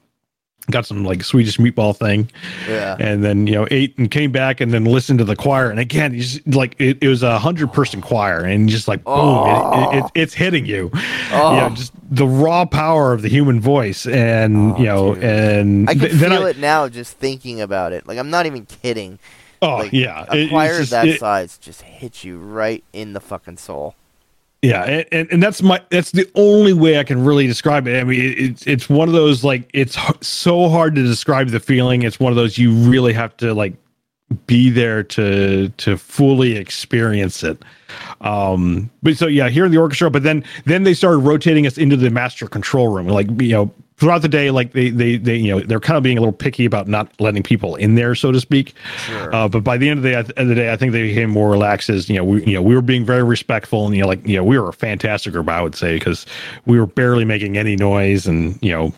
got some like Swedish meatball thing Yeah. and then you know ate and came back and then listened to the choir and again you just like it, it was a hundred person choir and just like boom it, it, it, oh. it's hitting you Oh. you know just the raw power of the human voice and Oh, you know dude. and I can th- feel I, it now just thinking about it. Like I'm not even kidding. Oh like, yeah A It- choir just- that it- size just hits you right in the fucking soul. Yeah, and, and, and that's my that's the only way I can really describe it. I mean, it, it's it's one of those like it's so hard to describe the feeling. It's one of those you really have to like be there to to fully experience it. Um, but so yeah, here in the orchestra, but then then they started rotating us into the master control room. Like you know, throughout the day, like they they they you know they're kind of being a little picky about not letting people in there, so to speak. Sure. Uh, but by the end of the, end of the day, I think they became more relaxed. As you know, we you know we were being very respectful, and you know, like you know, we were a fantastic group, I would say, because we were barely making any noise, and you know,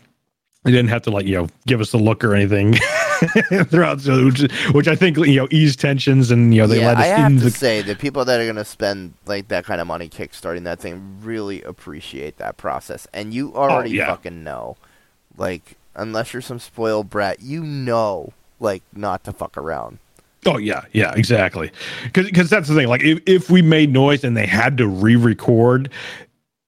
they didn't have to like you know give us a look or anything. throughout, so which, which, I think you know ease tensions and you know they yeah, let us I have in to the. say the people that are going to spend like that kind of money kickstarting that thing really appreciate that process, and you already yeah. fucking know, like unless you're some spoiled brat, you know, like not to fuck around. Oh yeah, yeah, exactly. Because that's the thing. Like if, if we made noise and they had to re-record,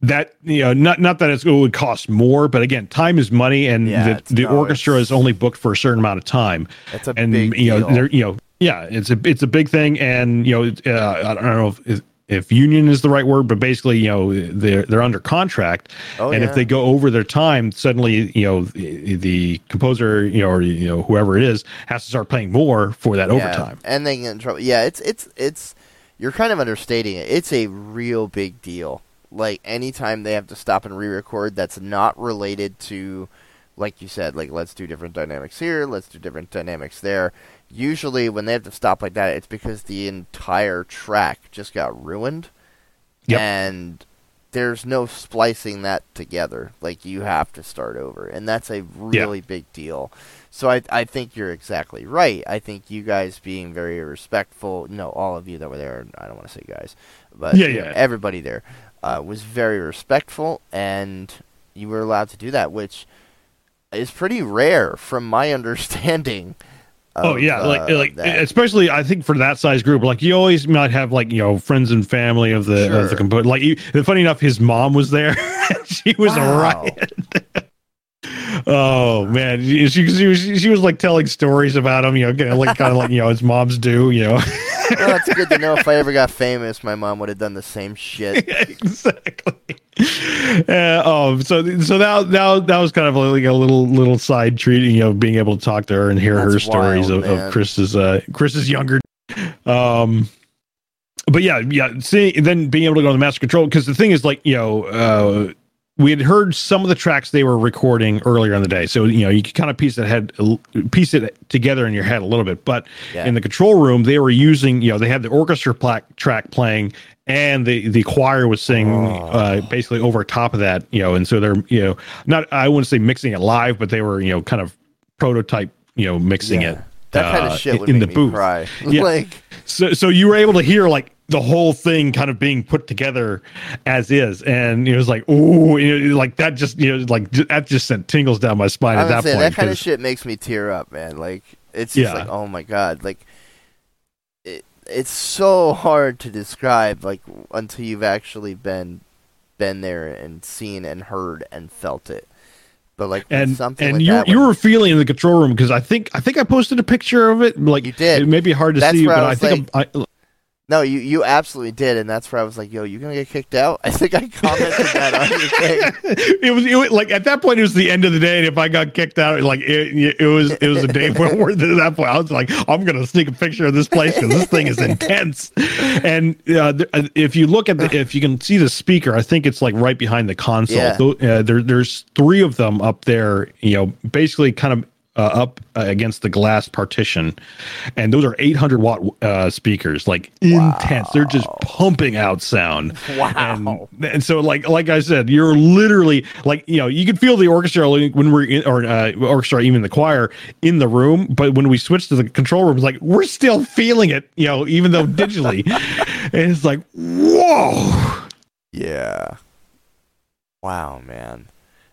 that you know, not not that it would cost more, but again, time is money, and Yeah, the, the no, orchestra is only booked for a certain amount of time. It's a and you know, deal. they're you know, yeah, it's a it's a big thing, and you know, uh, I don't know if if union is the right word, but basically, you know, they're they're under contract, Oh, and yeah. if they go over their time, suddenly, you know, the, the composer, you know, or you know, whoever it is, has to start paying more for that Yeah, overtime. and they get in trouble. Yeah, it's it's it's you're kind of understating it. It's a real big deal. Like anytime they have to stop and re-record, that's not related to, like you said, like let's do different dynamics here, let's do different dynamics there. Usually, when they have to stop like that, it's because the entire track just got ruined, Yep. and there's no splicing that together. Like you have to start over, and that's a really big deal. So I I think you're exactly right. I think you guys being very respectful, no, all of you that were there. I don't want to say guys, but Yeah, you know, everybody there uh, was very respectful, and you were allowed to do that, which is pretty rare from my understanding. Oh yeah, like uh, like that. especially I think for that size group, like you always might have like you know friends and family of the of the Sure. composer. Like you, funny enough, his mom was there. she was a riot. oh man, she, she, was she was like telling stories about him, you know, kind of like kind of like you know his moms do, you know. well, it's good to know if I ever got famous, my mom would have done the same shit. exactly. Uh, oh, so so that that that was kind of like a little little side treat, you know, being able to talk to her and hear her stories wild, of, of Chris's uh Chris's younger. Um, but yeah, yeah. See, then being able to go to the master control because the thing is, like, you know, uh, we had heard some of the tracks they were recording earlier in the day, so you know you could kind of piece it head piece it together in your head a little bit. But Yeah. in the control room, they were using, you know, they had the orchestra pla- track playing, and the the choir was singing Oh. uh, basically over top of that, you know, and so they're, you know, not I wouldn't say mixing it live, but they were, you know, kind of prototype, you know, mixing Yeah. it. That kind uh, of shit in- would in make the booth. cry. Yeah. like So so you were able to hear like the whole thing kind of being put together as is, and it was like, oh, like that just you know like that just sent tingles down my spine at that saying, point. that kind of shit makes me tear up, man. Like it's just Yeah. like, oh my god, like it, it's so hard to describe, like until you've actually been been there and seen and heard and felt it. But like and something and like you that, you were feeling in the control room because I think I think I posted a picture of it. Like You did. It may be hard to That's see, but I I, think I'm, I, no, you you absolutely did, and that's where I was like, yo, you gonna get kicked out? I think I commented that on your thing. it was it was like at that point it was the end of the day, and if I got kicked out, like it, it was it was a day worth it. At that point, I was like, I'm gonna sneak a picture of this place because this thing is intense. And uh, th- uh, if you look at the, if you can see the speaker, I think it's like right behind the console. Yeah. Uh, there there's three of them up there. You know, basically kind of. Uh, up uh, against the glass partition, and those are 800 watt uh, speakers, like intense. They're just pumping out sound. Wow. And, and so like like I said, you're literally like you know you can feel the orchestra when we're in or uh, orchestra even the choir in the room, but when we switch to the control room, it's like we're still feeling it, you know, even though digitally, and it's like whoa. Yeah. Wow, man.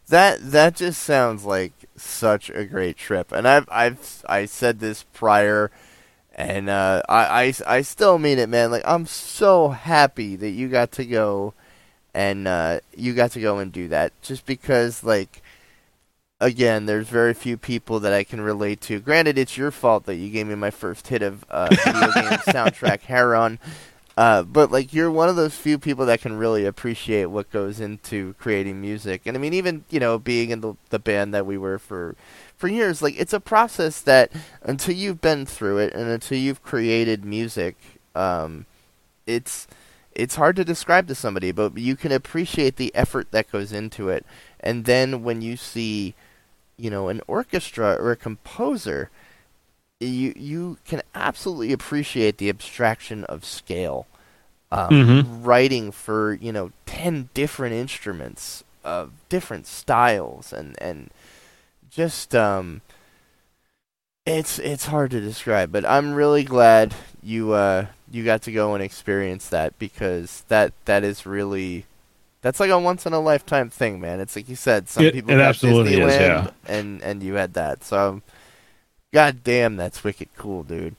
That that just sounds like such a great trip. And I've I've I said this prior and uh, I, I I still mean it, man. Like I'm so happy that you got to go and uh, you got to go and do that just because like again, there's very few people that I can relate to. Granted, it's your fault that you gave me my first hit of uh, video game soundtrack Heron. Uh, but like you're one of those few people that can really appreciate what goes into creating music, and I mean even you know being in the the band that we were for for years, like it's a process that until you've been through it and until you've created music, um, it's it's hard to describe to somebody, but you can appreciate the effort that goes into it, and then when you see, you know, an orchestra or a composer you you can absolutely appreciate the abstraction of scale. Um, Mhm. Writing for you know ten different instruments of different styles and and just um, It's it's hard to describe, but I'm really glad you uh you got to go and experience that because that that is really that's like a once in a lifetime thing, man. It's like you said, some It- people it absolutely is, Disneyland yeah. and and you had that. So god damn, that's wicked cool, dude.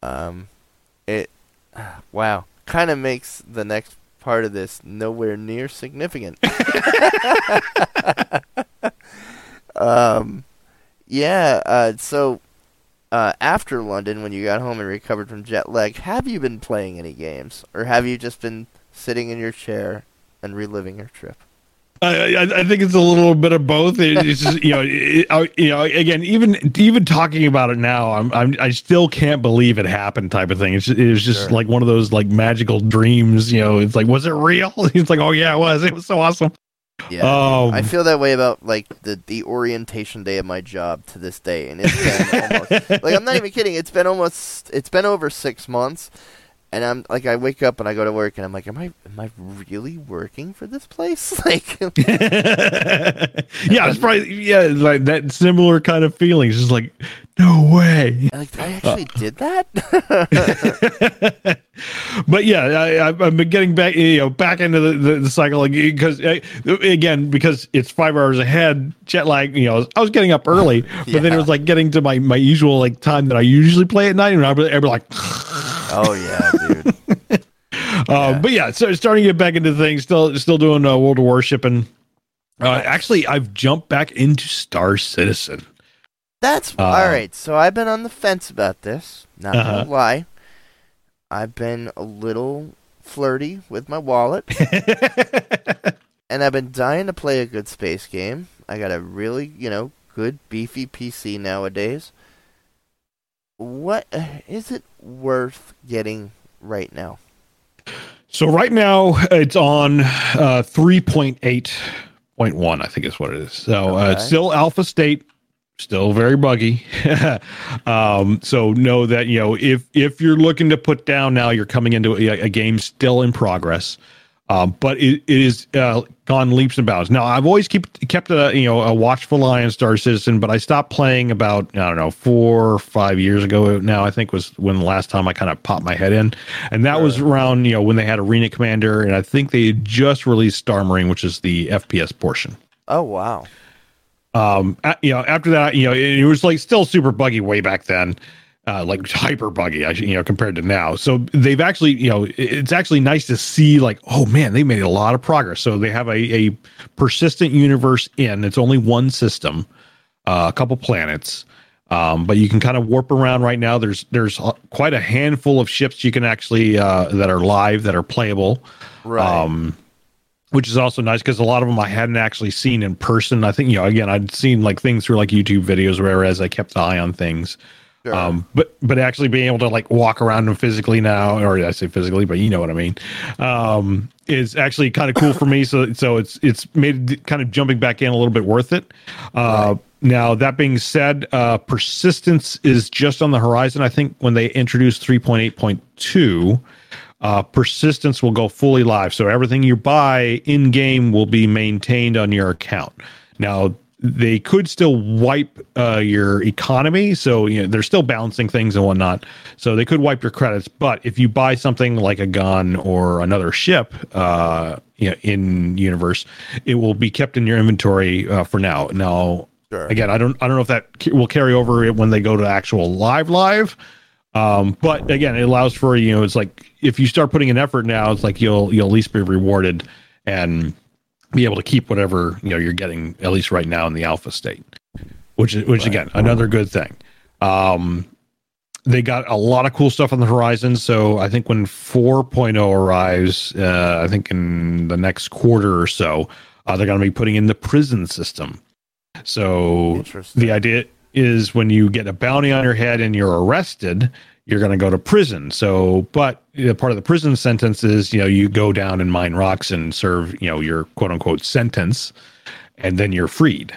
Um it wow, kind of makes the next part of this nowhere near significant. um yeah, uh so uh, after London, when you got home and recovered from jet lag, have you been playing any games, or have you just been sitting in your chair and reliving your trip? I, I, think it's a little bit of both. It- It's just, you know, it, I- you know, again, even even talking about it now, I'm, I'm I still can't believe it happened, type of thing. It's just, it was just Sure. like one of those like magical dreams. You know, it's like, was it real? It's like, oh yeah, it was. It was so awesome. Yeah, Um, I feel that way about like the the orientation day of my job to this day, and it's been almost like I'm not even kidding. It's been almost it's been over six months, and I'm like I wake up and I go to work and I'm like, am I am I really working for this place? Like, yeah, it's probably yeah, like that similar kind of feeling. It's just like, no way. like I actually did that. but yeah, I, I've been getting back, you know, back into the, the, the cycle like, because uh, again, because it's five hours ahead, jet lag. You know, I was getting up early, but then it was like getting to my my usual like time that I usually play at night, and I'd be, I'd be like, oh yeah, dude. uh, but yeah, so starting to get back into things, still still doing uh, World of Warship, and uh, actually, I've jumped back into Star Citizen. That's Uh, all right. So I've been on the fence about this. Not Uh-huh. gonna lie. I've been a little flirty with my wallet, and I've been dying to play a good space game. I got a really, you know, good beefy PC nowadays. What is it worth getting right now? So right now it's on uh, 3.8.1, I think is what it is. So uh, it's still alpha state, still very buggy. um, so know that you know if if you're looking to put down now, you're coming into a, a game still in progress. Um, but it, it is uh, gone leaps and bounds. Now I've always keep kept a you know a watchful eye on Star Citizen, but I stopped playing about I don't know four or five years ago. Now I think was when the last time I kind of popped my head in, and that was around you know when they had Arena Commander, and I think they had just released Star Marine, which is the FPS portion Oh wow. um you know after that you know it, it was like still super buggy way back then uh like hyper buggy you know compared to now so they've actually you know it's actually nice to see like oh man they made a lot of progress so they have a, a persistent universe in it's only one system uh, a couple planets um, but you can kind of warp around right now there's there's quite a handful of ships you can actually uh, that are live that are playable Right. um, which is also nice because a lot of them I hadn't actually seen in person. I think you know, again, I'd seen like things through like YouTube videos, whereas I kept an eye on things. Sure. Um, but but actually being able to like walk around them physically now, or I say physically, but you know what I mean, um, is actually kind of cool for me. So so it's it's made kind of jumping back in a little bit worth it. Uh, Now that being said, uh, persistence is just on the horizon. I think when they introduce three point eight point two uh, persistence will go fully live. So everything you buy in game will be maintained on your account. Now they could still wipe uh, your economy, so you know they're still balancing things and whatnot. So they could wipe your credits. But if you buy something like a gun or another ship, uh, you know, in universe, it will be kept in your inventory uh, for now. Now Sure. again, I don't I don't know if that will carry over when they go to actual live live. Um, but again, it allows for you know, it's like if you start putting an effort now, it's like you'll you'll at least be rewarded and be able to keep whatever you know you're getting at least right now in the alpha state, which is which again another good thing. Um, they got a lot of cool stuff on the horizon. So I think when 4.0 arrives, uh, I think in the next quarter or so, uh, they're going to be putting in the prison system. So the idea is when you get a bounty on your head and you're arrested, you're going to go to prison. So, but you know, part of the prison sentence is, you know, you go down and mine rocks and serve, you know, your quote unquote sentence, and then you're freed.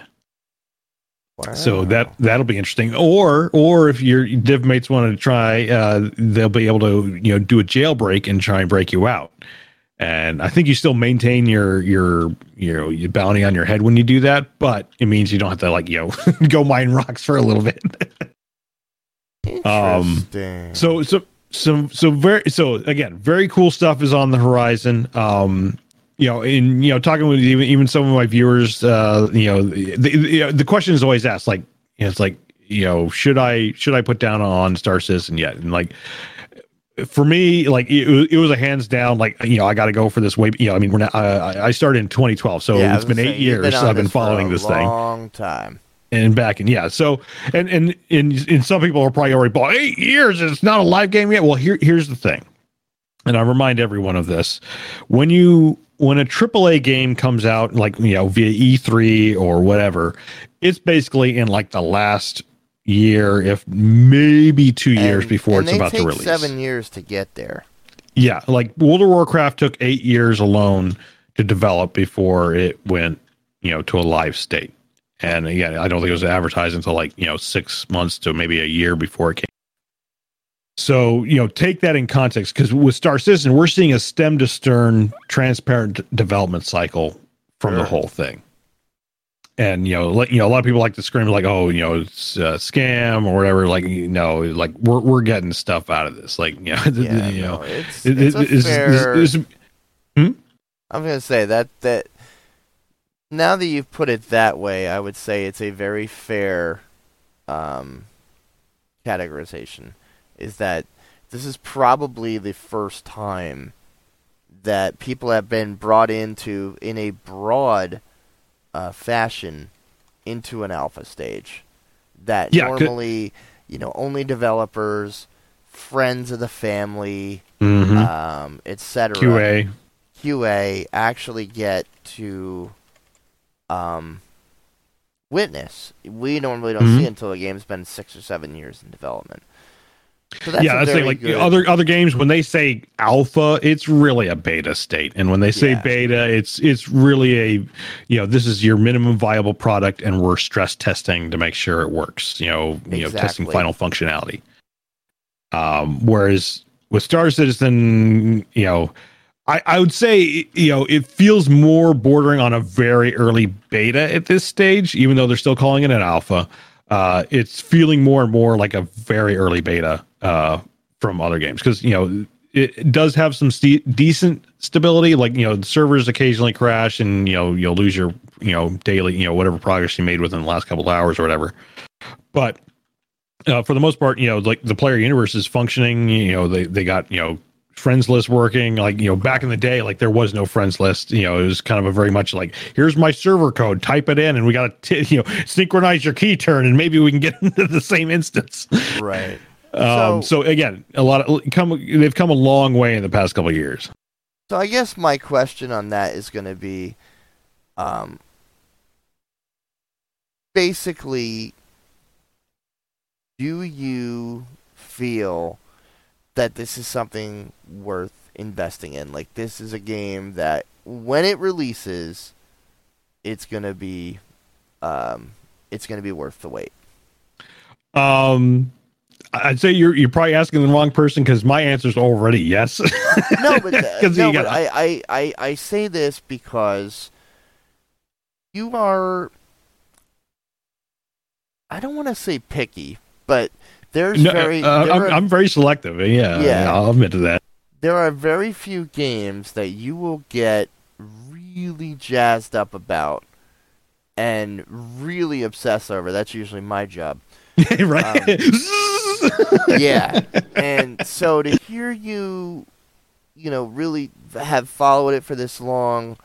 So that that'll be interesting. Or or if your div mates want to try, uh, they'll be able to you know do a jailbreak and try and break you out. And I think you still maintain your your you know your bounty on your head when you do that, but it means you don't have to like you know go mine rocks for a little bit. Interesting. So so so so very so again, very cool stuff is on the horizon. Um, you know, in you know, talking with even even some of my viewers, uh, you know, the the, the question is always asked, like, you know, it's like, you know, should I should I put down on Star Citizen yet? And like, for me, like it, was- it was a hands down, like you know, I got to go for this way. You know, I mean, we're not. I I started in 2012, so Yeah, it's been eight say, you've years. I've been following this thing long time. And back. And yeah so and and and, and some people are probably already bought eight years and it's not a live game yet. Well here here's the thing. And i remind everyone of this. When you when a aaa game comes out like you know via e3 or whatever it's basically in like the last year if maybe two years And- before and it's about to release. Seven years to get there. yeah, like World of Warcraft took eight years alone to develop before it went, you know, to a live state. And again, I don't think it was advertised until like, you know, six months to maybe a year before it came. So, you know, take that in context because with Star Citizen, we're seeing a stem to stern, transparent development cycle from the whole thing. And you know, like, you know, a lot of people like to scream like, "Oh, you know, it's a scam or whatever." Like, you know, like we're we're getting stuff out of this. Like, you know, Yeah, you no, know, it's, it- it's it- it's- fair. it's- it's- hmm? I'm gonna say that that now that you've put it that way, I would say it's a very fair um, categorization. Is that this is probably the first time that people have been brought into in a broad uh, fashion into an alpha stage that Yeah, normally you know only developers, friends of the family, Mhm. um, etc. QA. QA actually get to um, witness. We normally don't Mhm. see until a game's been six or seven years in development. So that's yeah, that's very like, good, other other games when they say alpha, it's really a beta state, and when they say Yeah. beta, it's it's really a you know this is your minimum viable product, and we're stress testing to make sure it works. You know, you know, testing final functionality. Um, whereas with Star Citizen, you know, I, I would say you know it feels more bordering on a very early beta at this stage, even though they're still calling it an alpha. Uh, it's feeling more and more like a very early beta uh, from other games because you know it, does have some st- decent stability. Like you know, the servers occasionally crash, and you know you'll lose your you know daily you know whatever progress you made within the last couple hours or whatever. But uh, for the most part, you know, like the player universe is functioning. You know, they they got you know friends list working. Like you know, back in the day, like there was no friends list. You know, it was kind of a very much like here's my server code, type it in, and we got to you know synchronize your key turn, and maybe we can get into the same instance. right. Um, So- so, again, a lot of come they've come a long way in the past couple years. So I guess my question on that is going to be, um, basically, do you feel that this is something worth investing in? Like this is a game that when it releases, it's going to be, um, it's going to be worth the wait. Um, I'd say you're you're probably asking the wrong person because my answer is already yes. no, but, uh, no, you but I, I, I say this because you are. I don't want to say picky, but there's No, very uh, I'm, are, I'm very selective. Yeah, Yeah. yeah, I'll admit to that. there are very few games that you will get really jazzed up about and really obsess over. That's usually my job. right? Um, yeah. And so to hear you, you know, really have followed it for this long,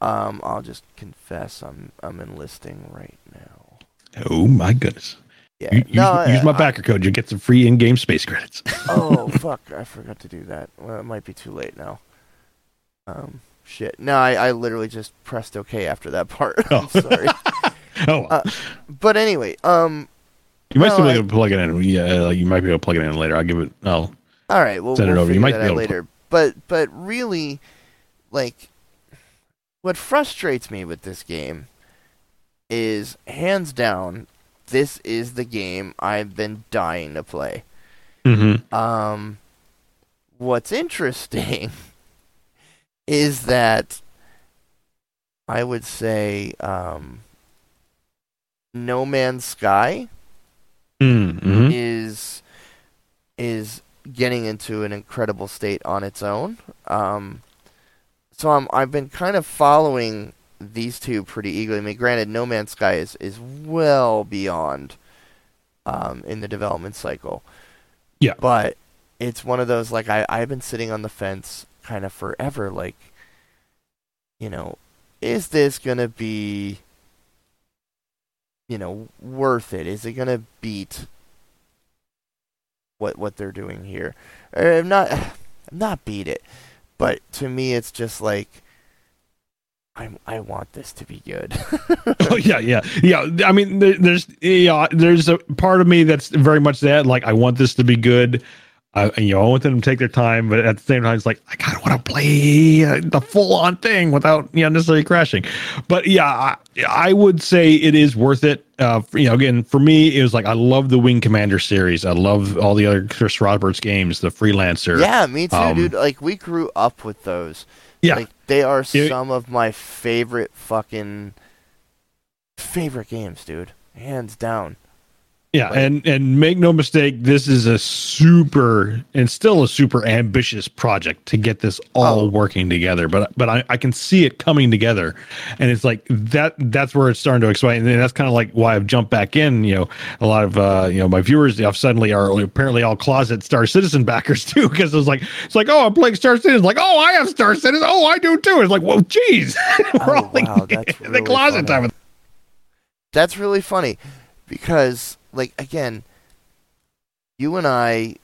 um, I'll just confess I'm I'm enlisting right now. oh my goodness! Yeah. Use, no, use my I- backer code. You get some free in-game space credits. oh fuck! I forgot to do that. Well, it might be too late now. Um, shit. No, I, I literally just pressed OK after that part. I'm Oh. sorry. oh, Uh, but anyway, um, you might no, still be able to plug it in. Yeah, like you might be able to plug it in later. I'll give it. Oh, All right, we'll, Send it we'll over. You might be able to later. But but really, like, what frustrates me with this game is hands down, this is the game I've been dying to play. mm-hmm. Um, what's interesting is that I would say um, No Man's Sky Mm-hmm. is is getting into an incredible state on its own. Um, so I'm I've been kind of following these two pretty eagerly. I mean, granted, No Man's Sky is is well beyond um, in the development cycle. Yeah. But it's one of those like I I've been sitting on the fence kind of forever. Like, you know, is this gonna be, you know, worth it? Is it gonna beat what what they're doing here? Or Uh, not not beat it, but to me, it's just like. I I want this to be good. oh yeah, yeah, yeah. I mean, there, there's yeah, there's a part of me that's very much that. Like, I want this to be good. I, you know, I want them to take their time, but at the same time, it's like I kind of want to play uh, the full on thing without you know necessarily crashing. But yeah, I, I would say it is worth it. Uh, for- you know, again, for me, it was like I love the Wing Commander series. I love all the other Chris Roberts games, the Freelancer. Yeah, me too, Um, dude. Like we grew up with those. yeah, Like they are some of my favorite fucking favorite games, dude. Hands down. Yeah, Like- and and make no mistake, this is a super and still a super ambitious project to get this all Oh. working together. But but I, I can see it coming together, and it's like that. That's where it's starting to explain, and that's kind of like why I've jumped back in. You know, a lot of uh, you know my viewers have suddenly are apparently all closet Star Citizen backers too, because it's like it's like oh I'm playing Star Citizen, like oh I have Star Citizen, oh I do too. It's like whoa, geez, we're Oh, all like, wow, that's in the closet funny. time. That's really funny because like again, you and I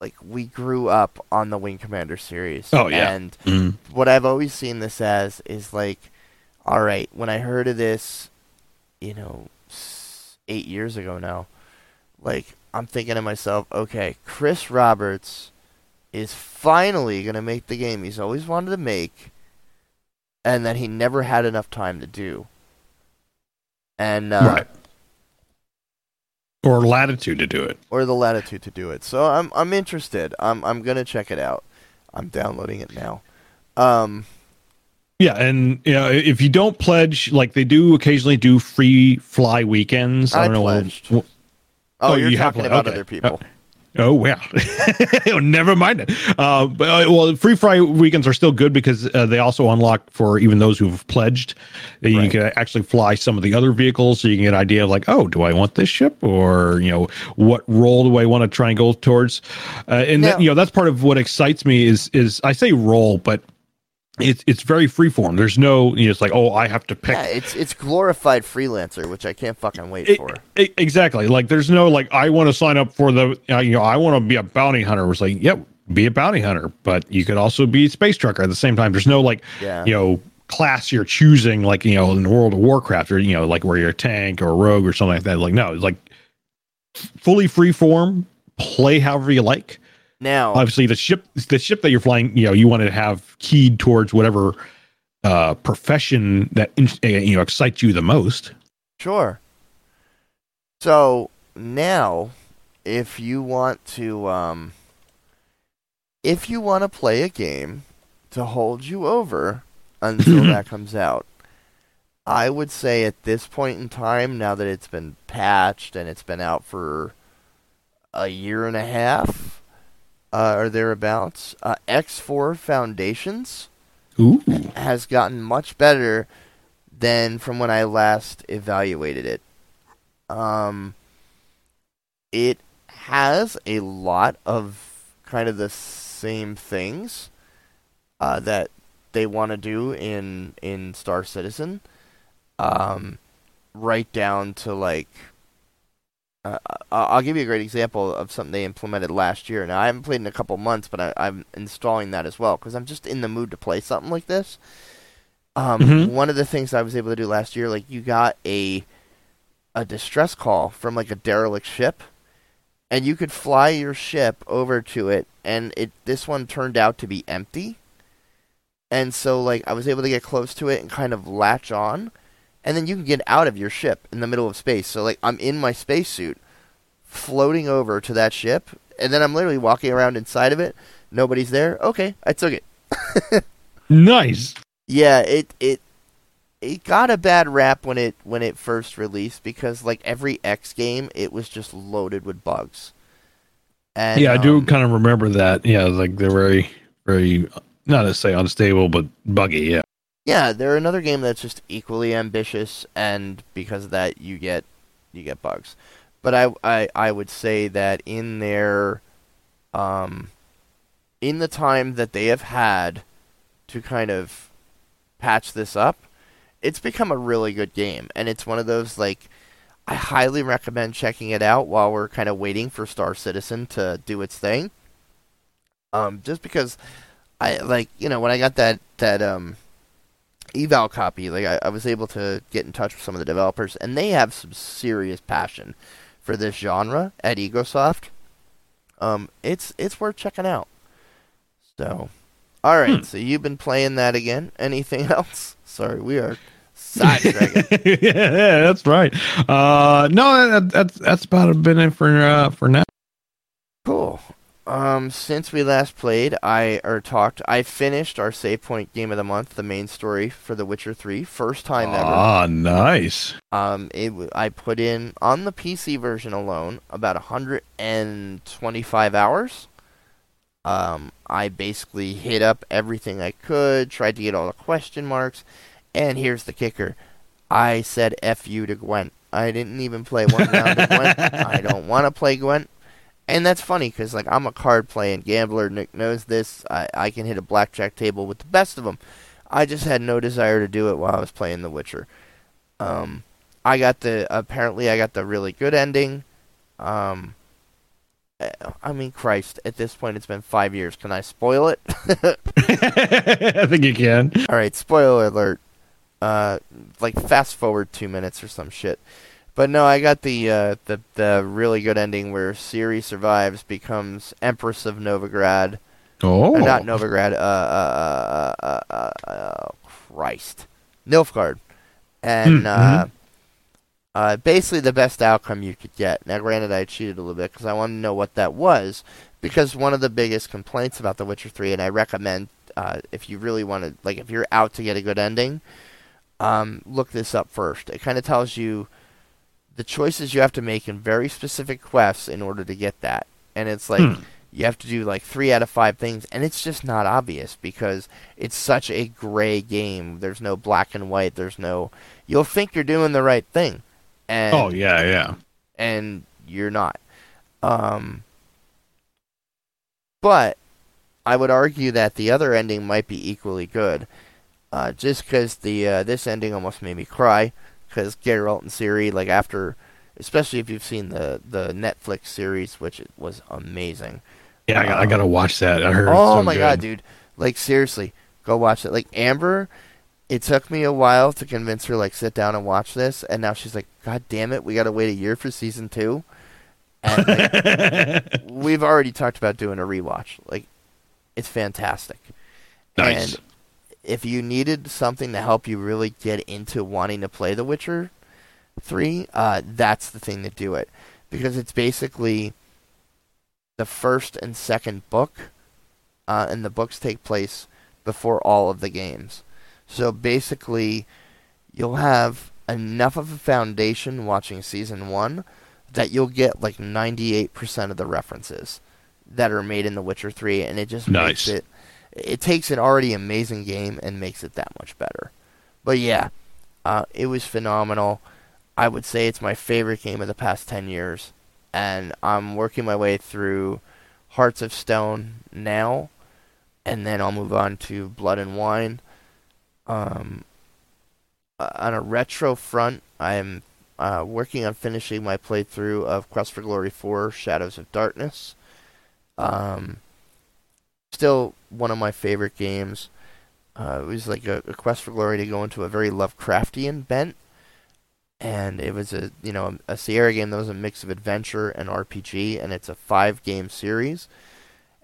like we grew up on the Wing Commander series. Oh, yeah. And Mm. what I've always seen this as is like, all right, when I heard of this, you know, eight years ago now, like I'm thinking to myself, okay, Chris Roberts is finally gonna make the game he's always wanted to make, and that he never had enough time to do. And uh, right. Or latitude to do it. or the latitude to do it. So I'm I'm interested. I'm I'm gonna check it out. I'm downloading it now. Um, Yeah, and you know, if you don't pledge, like they do occasionally do free fly weekends. I, I don't know. pledged. Well, oh, Oh, you're you have talking pla- about okay. other people. Oh wow, Oh, never mind it. Uh, but uh, well, free fry weekends are still good because uh, they also unlock for even those who've pledged. that You can actually fly some of the other vehicles, so you can get an idea of like, oh, do I want this ship, or you know, what role do I want to try and go towards? Uh, and that, you know, that's part of what excites me is is I say role, but it's it's very freeform. There's no, you know, it's like, oh, I have to pick Yeah, it's it's glorified freelancer, which I can't fucking wait E- for. e- exactly. Like, there's no like, I want to sign up for the, uh, you know, I want to be a bounty hunter. It's like, yep, be a bounty hunter, but you could also be space trucker at the same time. There's no like, Yeah. you know, class you're choosing, like you know, in World of Warcraft, or you know, like where you're a tank or a rogue or something like that. Like, no, it's like fully free form. Play however you like. Now, Obviously, the ship, the ship that you're flying, you know, you want to have keyed towards whatever uh profession that uh, you know excites you the most. sure. So now, if you want to, um, if you want to play a game to hold you over until that comes out, I would say at this point in time, now that it's been patched and it's been out for a year and a half uh, or thereabouts, uh, X4 Foundations Ooh. has gotten much better than from when I last evaluated it. Um, it has a lot of kind of the same things uh, that they want to do in in Star Citizen, um, right down to like. Uh, I'll give you a great example of something they implemented last year. Now I haven't played in a couple months, but I, I'm installing that as well because I'm just in the mood to play something like this. Um, Mhm. One of the things I was able to do last year, like you got a a distress call from like a derelict ship, and you could fly your ship over to it, and it this one turned out to be empty, and so like I was able to get close to it and kind of latch on, and then you can get out of your ship in the middle of space. So like I'm in my spacesuit, floating over to that ship, and then I'm literally walking around inside of it. Nobody's there. Okay, I took it. Nice. Yeah, it it it got a bad rap when it when it first released because like every X game, it was just loaded with bugs. And, yeah, I do um, kind of remember that. Yeah, like they're very, very not to say unstable, but buggy. Yeah. Yeah, they're another game that's just equally ambitious, and because of that, you get you get bugs. But I I, I would say that in their um in the time that they have had to kind of patch this up, it's become a really good game, and it's one of those like I highly recommend checking it out while we're kind of waiting for Star Citizen to do its thing. Um, just because I like you know when I got that that um eval copy, like I, I was able to get in touch with some of the developers, and they have some serious passion for this genre at EgoSoft. Um, it's it's worth checking out. So, all right. Hmm. So you've been playing that again. Anything else? Sorry, we are sidetracking. yeah, that's right. Uh, no, that, that's that's about been it for uh, for now. Cool. Um, since we last played, I or talked, I finished our save point game of the month, the main story for The Witcher 3, first time ever. Ah, nice. Um, it I put in on the PC version alone about 125 hours. Um, I basically hit up everything I could, tried to get all the question marks, and here's the kicker: I said "f you" to Gwent. I didn't even play one round of Gwent. I don't want to play Gwent, and that's funny because like I'm a card playing gambler. Nick knows this. I I can hit a blackjack table with the best of them. I just had no desire to do it while I was playing The Witcher. Um, I got the apparently I got the really good ending. Um, eh, I mean, Christ! At this point, it's been five years. Can I spoil it? I think you can. All right, spoiler alert. Uh, like fast forward two minutes or some shit. But no, I got the uh, the the really good ending where Ciri survives, becomes Empress of Novigrad. Oh, Or not Novigrad. Uh, uh, uh, uh, uh, uh, Christ, Nilfgaard, and Hmm, uh, uh, basically the best outcome you could get. Now, granted, I cheated a little bit because I wanted to know what that was, because one of the biggest complaints about The Witcher Three, and I recommend uh, if you really want to, like, if you're out to get a good ending, um, look this up first. It kind of tells you the choices you have to make in very specific quests in order to get that, and it's like Hmm. you have to do like three out of five things, and it's just not obvious because it's such a gray game. There's no black and white. There's no. You'll think you're doing the right thing, and oh yeah, yeah. and you're not. Um, but I would argue that the other ending might be equally good, uh, just because the uh, this ending almost made me cry because Geralt and Ciri, like after, especially if you've seen the the Netflix series, which was amazing. Yeah, I, got, I gotta um, watch that. I heard. Oh so my good. god, dude! Like seriously, go watch it. Like Amber, it took me a while to convince her like sit down and watch this, and now she's like, God damn it, we got to wait a year for season two. And like, we've already talked about doing a rewatch. Like, it's fantastic. nice. And if you needed something to help you really get into wanting to play The Witcher 3, uh, that's the thing to do it. Because it's basically the first and second book, uh, and the books take place before all of the games. So basically, you'll have enough of a foundation watching season 1 that you'll get like 98% of the references that are made in The Witcher 3, and it just makes it it takes an already amazing game and makes it that much better. But yeah, uh, it was phenomenal. I would say it's my favorite game of the past 10 years. And I'm working my way through Hearts of Stone now. And then I'll move on to Blood and Wine. Um, uh, on a retro front, I'm uh, working on finishing my playthrough of Quest for Glory 4 Shadows of Darkness. Um, still one of my favorite games. Uh, it was like a, a quest for glory to go into a very Lovecraftian bent, and it was a you know a Sierra game that was a mix of adventure and RPG, and it's a five game series.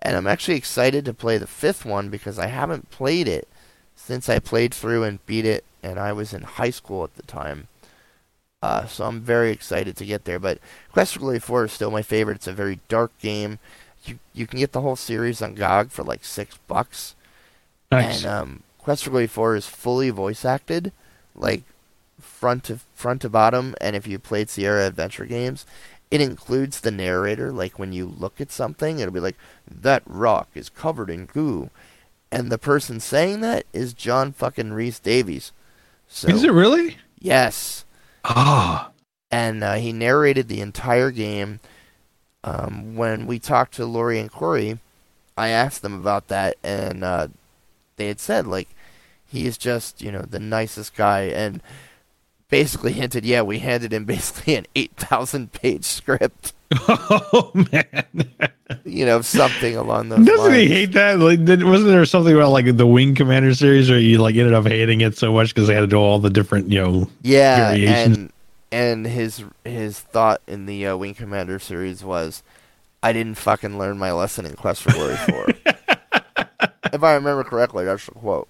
And I'm actually excited to play the fifth one because I haven't played it since I played through and beat it, and I was in high school at the time. Uh, so I'm very excited to get there. But Quest for Glory 4 is still my favorite. It's a very dark game you you can get the whole series on GOG for like six bucks. nice. And um, Quest for Glory Four is fully voice acted, like front to front to bottom. And if you played Sierra Adventure games, it includes the narrator. Like when you look at something, it'll be like that rock is covered in goo, and the person saying that is John fucking Rhys-Davies. So, Is it really? Yes, Ah. and uh, he narrated the entire game. Um, when we talked to Lori and Corey, I asked them about that, and uh, they had said like he is just you know the nicest guy, and basically hinted, yeah, we handed him basically an eight thousand page script, Oh man. you know, something along those lines. Doesn't lines. he hate that? Like, wasn't there something about like the Wing Commander series where you like ended up hating it so much because they had to do all the different, you know? yeah, variations. and and his his thought in the uh, Wing Commander series was, I didn't fucking learn my lesson in Quest for Glory four. if I remember correctly, that's the quote.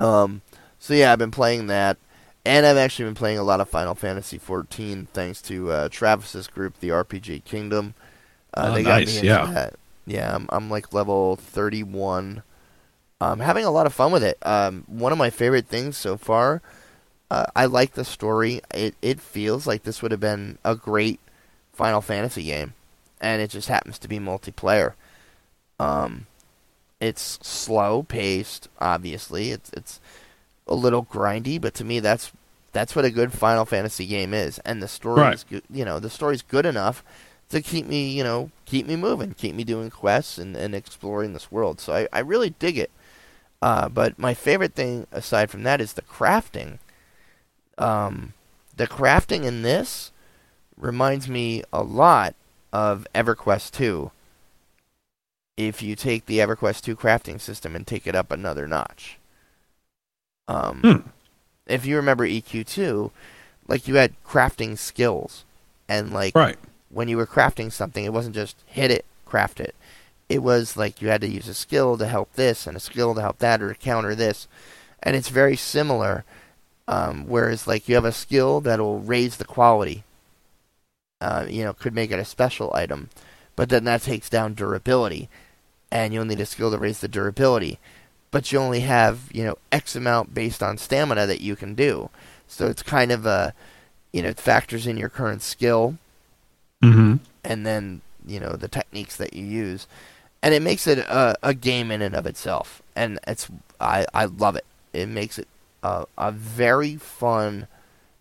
Um, so yeah, I've been playing that, and I've actually been playing a lot of Final Fantasy XIV thanks to uh, Travis's group, the RPG Kingdom. Uh, Oh, they got nice, me into yeah. that. Yeah, I'm, I'm like level 31. I'm having a lot of fun with it. Um, one of my favorite things so far. Uh, I like the story. It it feels like this would have been a great Final Fantasy game, and it just happens to be multiplayer. Um, it's slow paced. Obviously, it's it's a little grindy, but to me, that's that's what a good Final Fantasy game is. And the story Right. is, good, you know, the story's good enough to keep me, you know, keep me moving, keep me doing quests and, and exploring this world. So I, I really dig it. Uh, but my favorite thing aside from that is the crafting. Um, the crafting in this reminds me a lot of EverQuest 2. If you take the EverQuest 2 crafting system and take it up another notch. Um, Hmm. If you remember EQ2, like you had crafting skills. And like Right. when you were crafting something, it wasn't just hit it, craft it. It was like you had to use a skill to help this and a skill to help that or to counter this. And it's very similar. Um, whereas, like, you have a skill that'll raise the quality, uh, you know, could make it a special item, but then that takes down durability, and you'll need a skill to raise the durability. But you only have, you know, X amount based on stamina that you can do. So it's kind of a, you know, it factors in your current skill, Mm-hmm. and then you know the techniques that you use, and it makes it a, a game in and of itself. And it's I I love it. It makes it a, a very fun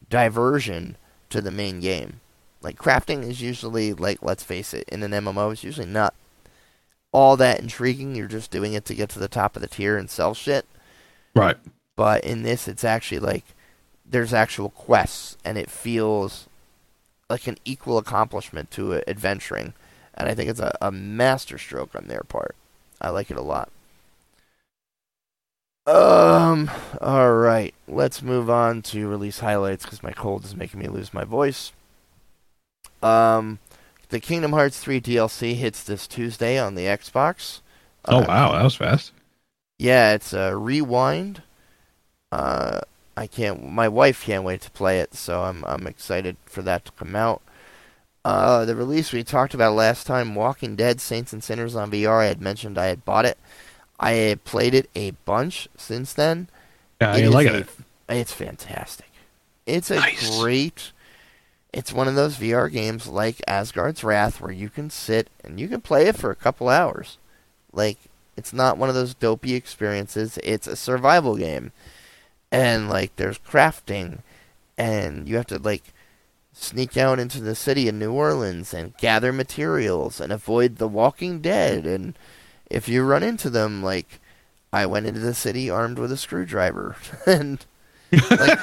diversion to the main game. Like crafting is usually like let's face it, in an MMO it's usually not all that intriguing. You're just doing it to get to the top of the tier and sell shit. Right. But in this, it's actually like there's actual quests, and it feels like an equal accomplishment to adventuring. And I think it's a, a masterstroke on their part. I like it a lot. Um. All right. Let's move on to release highlights because my cold is making me lose my voice. Um, the Kingdom Hearts 3 DLC hits this Tuesday on the Xbox. Oh Uh, wow, that was fast. yeah, it's a rewind. Uh, I can't. My wife can't wait to play it, so I'm I'm excited for that to come out. Uh, the release we talked about last time, Walking Dead: Saints and Sinners on VR. I had mentioned I had bought it. I had played it a bunch since then. Yeah, It I like a- it. It's fantastic. It's a Nice. great. It's one of those VR games like Asgard's Wrath where you can sit and you can play it for a couple hours. Like it's not one of those dopey experiences. It's a survival game, and like there's crafting, and you have to like sneak out into the city of New Orleans and gather materials and avoid the Walking Dead. And if you run into them, like I went into the city armed with a screwdriver, and like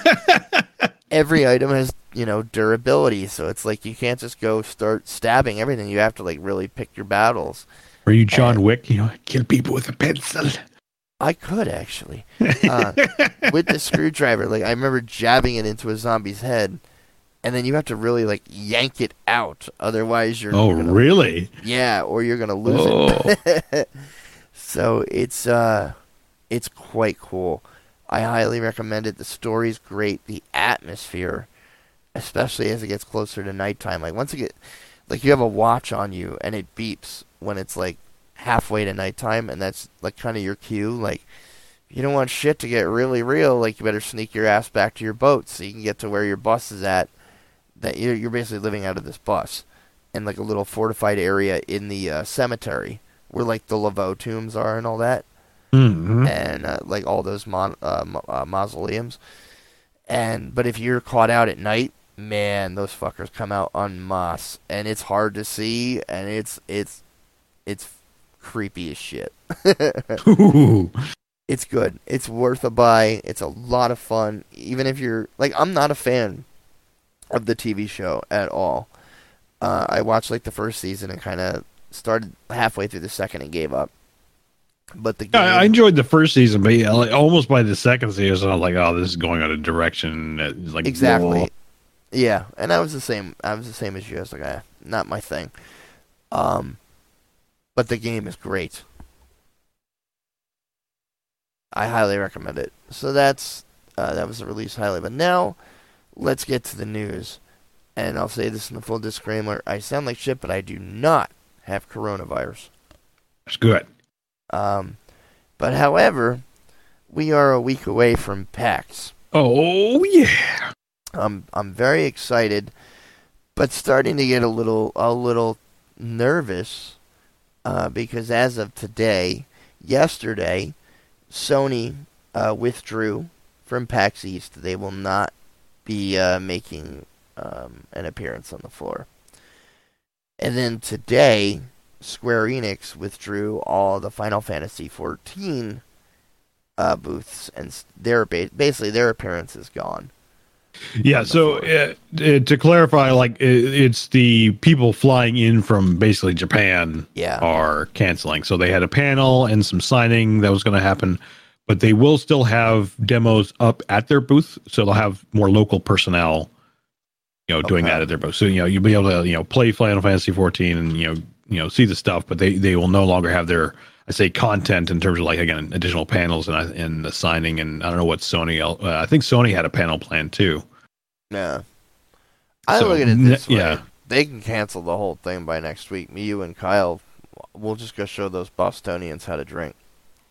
every item has you know durability. So it's like you can't just go start stabbing everything. You have to like really pick your battles. Are you John Wick? You know, kill people with a pencil. I could actually uh, with the screwdriver. Like I remember jabbing it into a zombie's head, and then you have to really like yank it out. Otherwise, you're Oh, gonna, really? yeah, or you're gonna lose Oh, it. so it's uh, it's quite cool. I highly recommend it. The story's great. The atmosphere, especially as it gets closer to nighttime. Like once it get, like you have a watch on you and it beeps when it's like halfway to nighttime, and that's like kind of your cue. Like you don't want shit to get really real. Like you better sneak your ass back to your boat so you can get to where your bus is at that you're, you're basically living out of this bus in like a little fortified area in the uh, cemetery where like the Laveau tombs are and all that, Mhm. and uh, like all those mon- uh, ma- uh, mausoleums. And but if you're caught out at night, man, those fuckers come out en masse, and it's hard to see, and it's it's it's creepy as shit. It's good. It's worth a buy. It's a lot of fun. Even if you're like, I'm not a fan of the TV show at all. Uh, I watched like the first season and kind of started halfway through the second and gave up. But the game, I, enjoyed the first season, but yeah, like, almost by the second season, I was like, "Oh, this is going on a direction that is like exactly, whoa. yeah. And I was the same. I was the same as you. I was like, ah, not my thing. Um, but the game is great. I highly recommend it. So that's uh, that was the release highly. But now, let's get to the news. And I'll say this in the full disclaimer: I sound like shit, but I do not have coronavirus. It's good." Um, but however, we are a week away from PAX. Oh yeah. I'm I'm very excited, but starting to get a little a little nervous uh, because as of today, yesterday, Sony uh, withdrew from PAX East. They will not be uh, making um, an appearance on the floor. And then today, Square Enix withdrew all the Final Fantasy XIV uh, booths, and their ba- basically their appearance is gone. Yeah. So floor. uh, uh, to clarify, like it, it's the people flying in from basically Japan Yeah. are canceling. So they had a panel and some signing that was going to happen, but they will still have demos up at their booth. So they'll have more local personnel, you know, doing that at their booth. So you know you'll be able to you know play Final Fantasy 14 and you know you know see the stuff, but they they will no longer have their I say content in terms of like again additional panels and and the signing and I don't know what Sony. Uh, I think Sony had a panel plan too. Yeah. I So, look at it this way. yeah. They can cancel the whole thing by next week. Me, you, and Kyle, we'll just go show those Bostonians how to drink.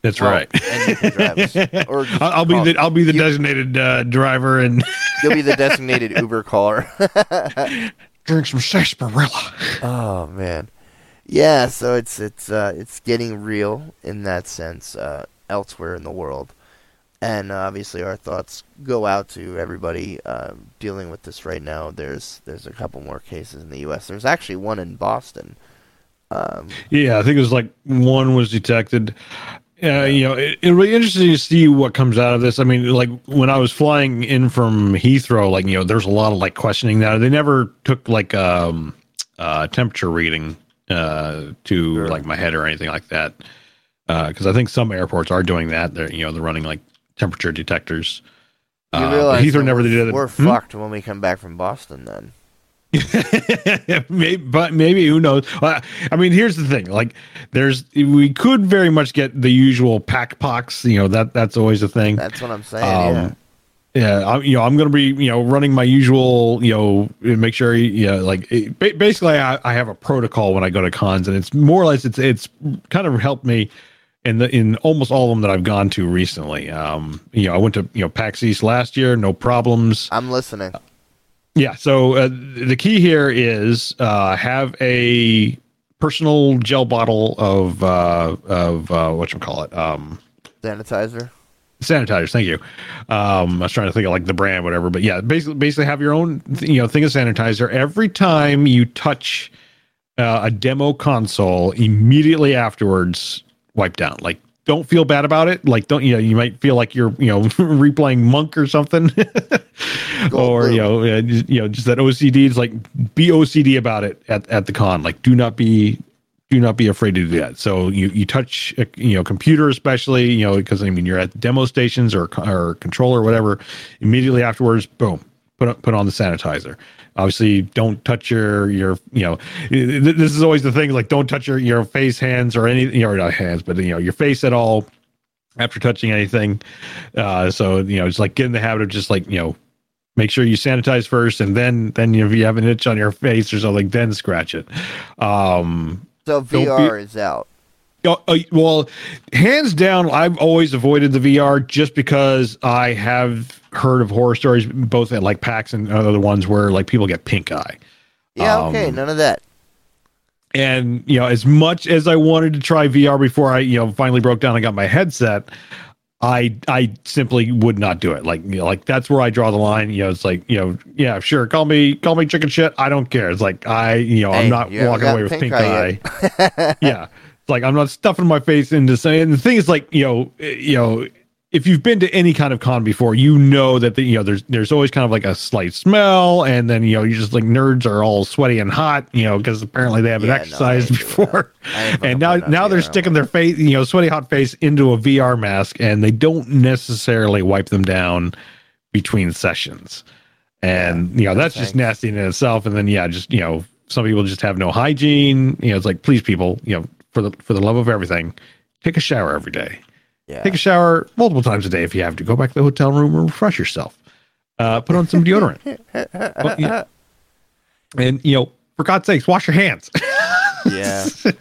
That's Well, right. and you can drive us. Or I'll, I'll be the I'll be the you- designated uh, driver and You'll be the designated Uber caller. drink some sarsaparilla. oh man, yeah. So it's it's uh, it's getting real in that sense uh, elsewhere in the world, and uh, obviously our thoughts go out to everybody uh, dealing with this right now. There's there's a couple more cases in the U.S. There's actually one in Boston. Um, Yeah, I think it was like one was detected. Uh, you know, it, it'll be interesting to see what comes out of this. I mean, like when I was flying in from Heathrow, like you know, there's a lot of like questioning that they never took like um uh temperature reading uh to Sure. like my head or anything like that. Uh, Because I think some airports are doing that. They're you know they're running like temperature detectors. you Uh, Heathrow never did it. We're Hmm? fucked when we come back from Boston. Then maybe, but maybe who knows? Well, I mean, here's the thing: like, there's we could very much get the usual PAX pox. You know that that's always a thing. that's what I'm saying. Um, yeah, I, you know, I'm going to be, you know, running my usual, you know, make sure, you know, like it, basically, I, I have a protocol when I go to cons, and it's more or less, it's it's kind of helped me in the in almost all of them that I've gone to recently. Um, you know, I went to you know PAX East last year, no problems. I'm listening. Yeah. So uh, the key here is uh, have a personal gel bottle of uh, of uh, what you call it. Um, Sanitizer. sanitizers. Thank you. Um, I was trying to think of like the brand, whatever. But yeah, basically, basically have your own, you know, thing of sanitizer every time you touch uh, a demo console. Immediately afterwards, wipe down. Like, don't feel bad about it. Like, don't you know? You might feel like you're, you know, replaying Monk or something, or blue. you know, uh, just, you know, just that OCD is like be OCD about it at at the con. Like, do not be do not be afraid to do that. So you you touch a, you know computer especially you know because I mean you're at demo stations or or controller or whatever. Immediately afterwards, boom, put on, put on the sanitizer. Obviously, don't touch your your you know this is always the thing like don't touch your your face, hands, or any you know not hands, but you know your face at all after touching anything. Uh, so you know it's like get in the habit of just like you know make sure you sanitize first and then then if you have an itch on your face or something then scratch it um So VR is out. Uh, well, hands down, I've always avoided the VR just because I have heard of horror stories, both at like PAX and other ones where like people get pink eye. Yeah, okay, Um, none of that. And you know, as much as I wanted to try VR before I you know finally broke down and got my headset, I I simply would not do it. Like you know, like that's where I draw the line. You know, it's like you know, yeah, sure, call me call me chicken shit. I don't care. It's like I you know Hey, I'm not walking away with pink eye eye. yeah, like I'm not stuffing my face into saying. And the thing is, like you know, eh, you know, if you've been to any kind of con before, you know that the you know there's there's always kind of like a slight smell, and then you know you just like nerds are all sweaty and hot, you know, because apparently they haven't Yeah, exercised doing before, and now now they're VR. sticking their face, you know, sweaty hot face into a VR mask, and they don't necessarily wipe them down between sessions, and you know that's just nasty in itself. And then yeah, just you know some people just have no hygiene. You know, it's like please people, you know, for the for the love of everything, take a shower every day. Yeah. Take a shower multiple times a day if you have to. Go back to the hotel room and refresh yourself. Uh, put on some deodorant. Yeah. And you know, for God's sakes, wash your hands. yeah.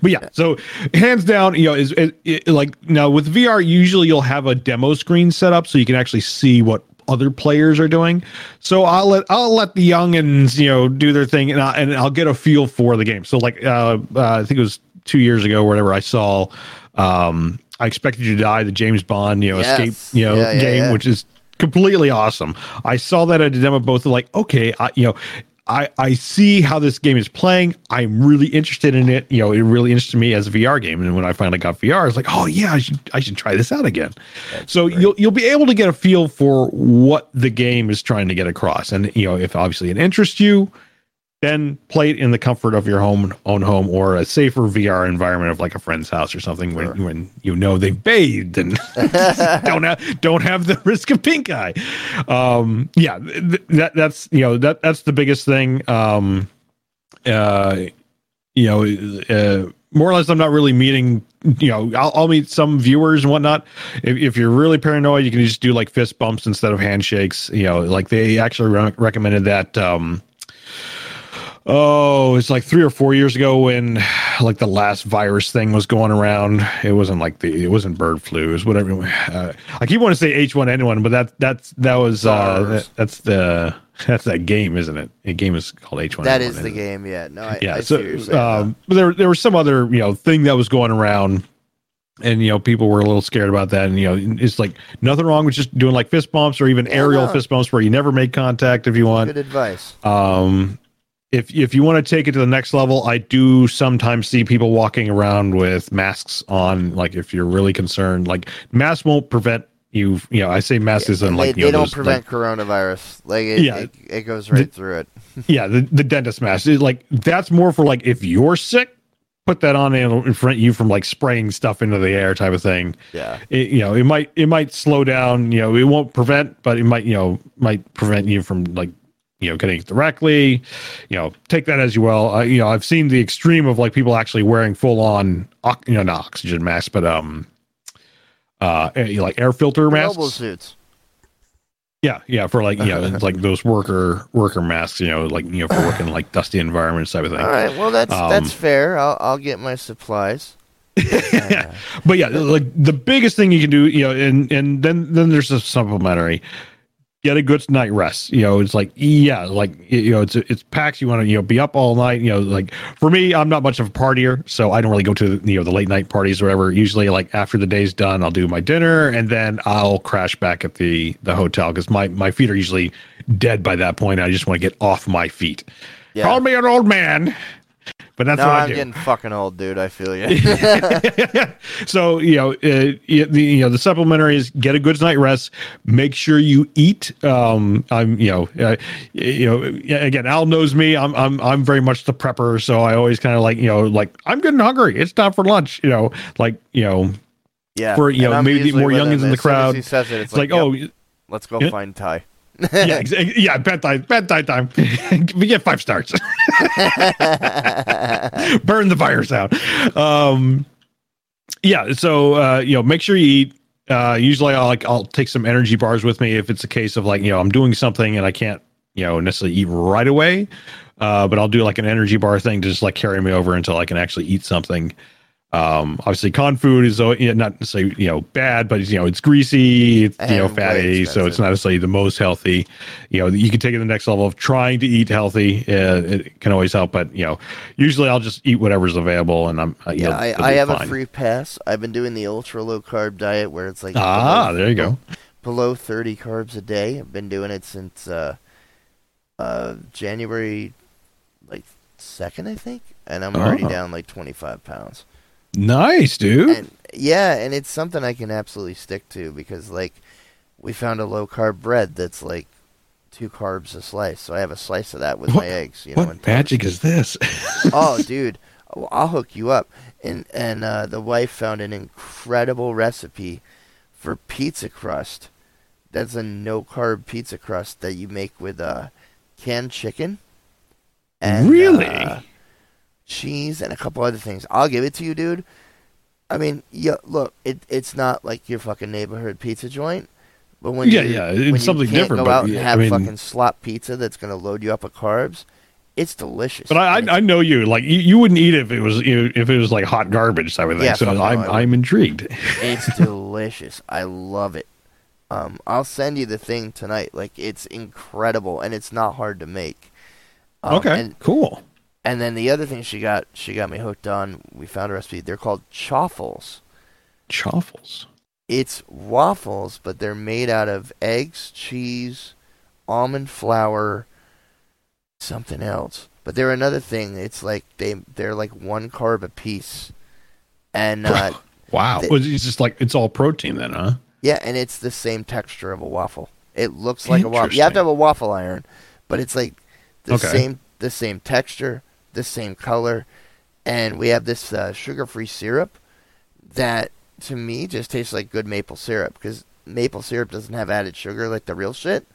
but yeah, so hands down, you know, is it, it, like now with VR, usually you'll have a demo screen set up so you can actually see what other players are doing. So I'll let I'll let the youngins, you know, do their thing, and, I, and I'll get a feel for the game. So like, uh, uh, I think it was two years ago, whatever. I saw, um, I expected you to die, the James Bond, you know, Yes. escape, you know, Yeah, yeah, game, yeah. which is completely awesome. I saw that at a demo, both like, okay, I, you know, I, I see how this game is playing. I'm really interested in it. You know, it really interested me as a VR game. And when I finally got VR, I was like, oh yeah, I should I should try this out again. so you'll you'll be able to get a feel for what the game is trying to get across. And you know, if obviously it interests you, then play it in the comfort of your home own home or a safer VR environment of like a friend's house or something when when you know they've bathed and don't have don't have the risk of pink eye. Um, yeah, th- that that's you know that that's the biggest thing. Um, uh, you know, uh, more or less, I'm not really meeting. You know, I'll, I'll meet some viewers and whatnot. If, if you're really paranoid, you can just do like fist bumps instead of handshakes. You know, like they actually re- recommended that. Um, Oh, it's like three or four years ago when like the last virus thing was going around. It wasn't like the it wasn't bird flu. It was whatever. Uh, I keep wanting to say H1N1, but that that's that was uh, that, that's the that's that game, isn't it? The game is called H1N1. That is the isn't it? game. Yeah. No, I, Yeah. I so what you're saying, um, but there there was some other you know thing that was going around. And you know, people were a little scared about that. And you know, it's like nothing wrong with just doing like fist bumps or even Yeah, aerial no. fist bumps where you never make contact if you want Good advice. um if if you want to take it to the next level i do sometimes see people walking around with masks on like if you're really concerned like masks won't prevent you you know i say masks isn't like they, they don't those, prevent like, coronavirus. Like it, Yeah. it, it goes right through it. yeah the, the dentist mask It's like that's more for like if you're sick put that on and it'll prevent you from like spraying stuff into the air type of thing Yeah. it, you know it might it might slow down you know it won't prevent but it might you know might prevent you from like you know getting it directly you know take that as you will uh, you know i've seen the extreme of like people actually wearing full on you know not oxygen masks but um uh eh, like air filter masks Mobile suits. yeah yeah for like you know like those worker worker masks you know like you know for working like dusty environments type of thing All right. Well, that's Um, that's fair. I'll I'll get my supplies. yeah. But yeah, like the biggest thing you can do, you know, and and then then there's a supplementary. Get a good night rest. You know, it's like yeah, like you know, it's it's PAX. You want to you know be up all night. You know, like for me, I'm not much of a partier, so I don't really go to you know the late night parties or whatever. Usually, like after the day's done, I'll do my dinner and then I'll crash back at the the hotel because my my feet are usually dead by that point. I just want to get off my feet. Yeah. Call me an old man, but that's no, what I I'm do. getting fucking old, dude. I feel you. so you know, uh, y- the you know the supplementary is get a good night rest. Make sure you eat. Um, I'm you know, uh, you know, again, Al knows me. I'm I'm I'm very much the prepper, so I always kind of like you know, like I'm getting hungry. It's time for lunch. You know, like you know, yeah. For, you know, maybe more youngins in the crowd. He says it. It's, it's like, "Yep, oh let's go yeah. find Ty. Yeah, yeah, bedtime, bedtime time. we get five stars. burn the virus out. Um, yeah. So uh, you know, make sure you eat. Uh, usually, I'll like I'll take some energy bars with me if it's a case of like you know I'm doing something and I can't you know necessarily eat right away. Uh, but I'll do like an energy bar thing to just like carry me over until I can actually eat something. Um, obviously, con food is uh, you know, not necessarily you know bad, but you know it's greasy, it's, you know fatty, so it's not necessarily the most healthy. You know, you can take it to the next level of trying to eat healthy. Uh, it can always help, but you know, usually I'll just eat whatever's available, and I'm uh, Yeah, I, I have a free pass. I've been doing the ultra low carb diet where it's like Ah, below- there you go. below 30 carbs a day. I've been doing it since uh, uh, January like 2nd, I think, and I'm already Oh. down like 25 pounds. Nice, dude. And yeah, and it's something I can absolutely stick to because like we found a low carb bread that's like two carbs a slice, so I have a slice of that with What- my eggs. You know, and what magic is this? oh, dude, I'll hook you up. And and uh, the wife found an incredible recipe for pizza crust. That's a no carb pizza crust that you make with uh, canned chicken. Really? uh, cheese and a couple other things. I'll give it to you, dude. I mean, yeah, look, it it's not like your fucking neighborhood pizza joint. But when Yeah, you, yeah, when it's you something can't different, Go but out and yeah, I have mean- fucking slop pizza that's gonna load you up with carbs. It's delicious. But I, I, I know you. Like you, you wouldn't eat it if it was you know, if it was like hot garbage type of thing. Yeah, so no, I'm I'm intrigued. It's delicious. I love it. Um, I'll send you the thing tonight. Like it's incredible, and it's not hard to make. Um, okay, cool. And then the other thing she got, she got me hooked on. We found a recipe. They're called chaffles. Chaffles. It's waffles, but they're made out of eggs, cheese, almond flour, something else. But they're another thing. It's like they they're like one carb a piece, and uh, Wow. They- it's just like it's all protein then, huh? Yeah, and it's the same texture of a waffle. It looks like a waffle. You have to have a waffle iron, but it's like the Okay. same the same texture, the same color, and we have this uh, sugar-free syrup that to me just tastes like good maple syrup because maple syrup doesn't have added sugar like the real shit.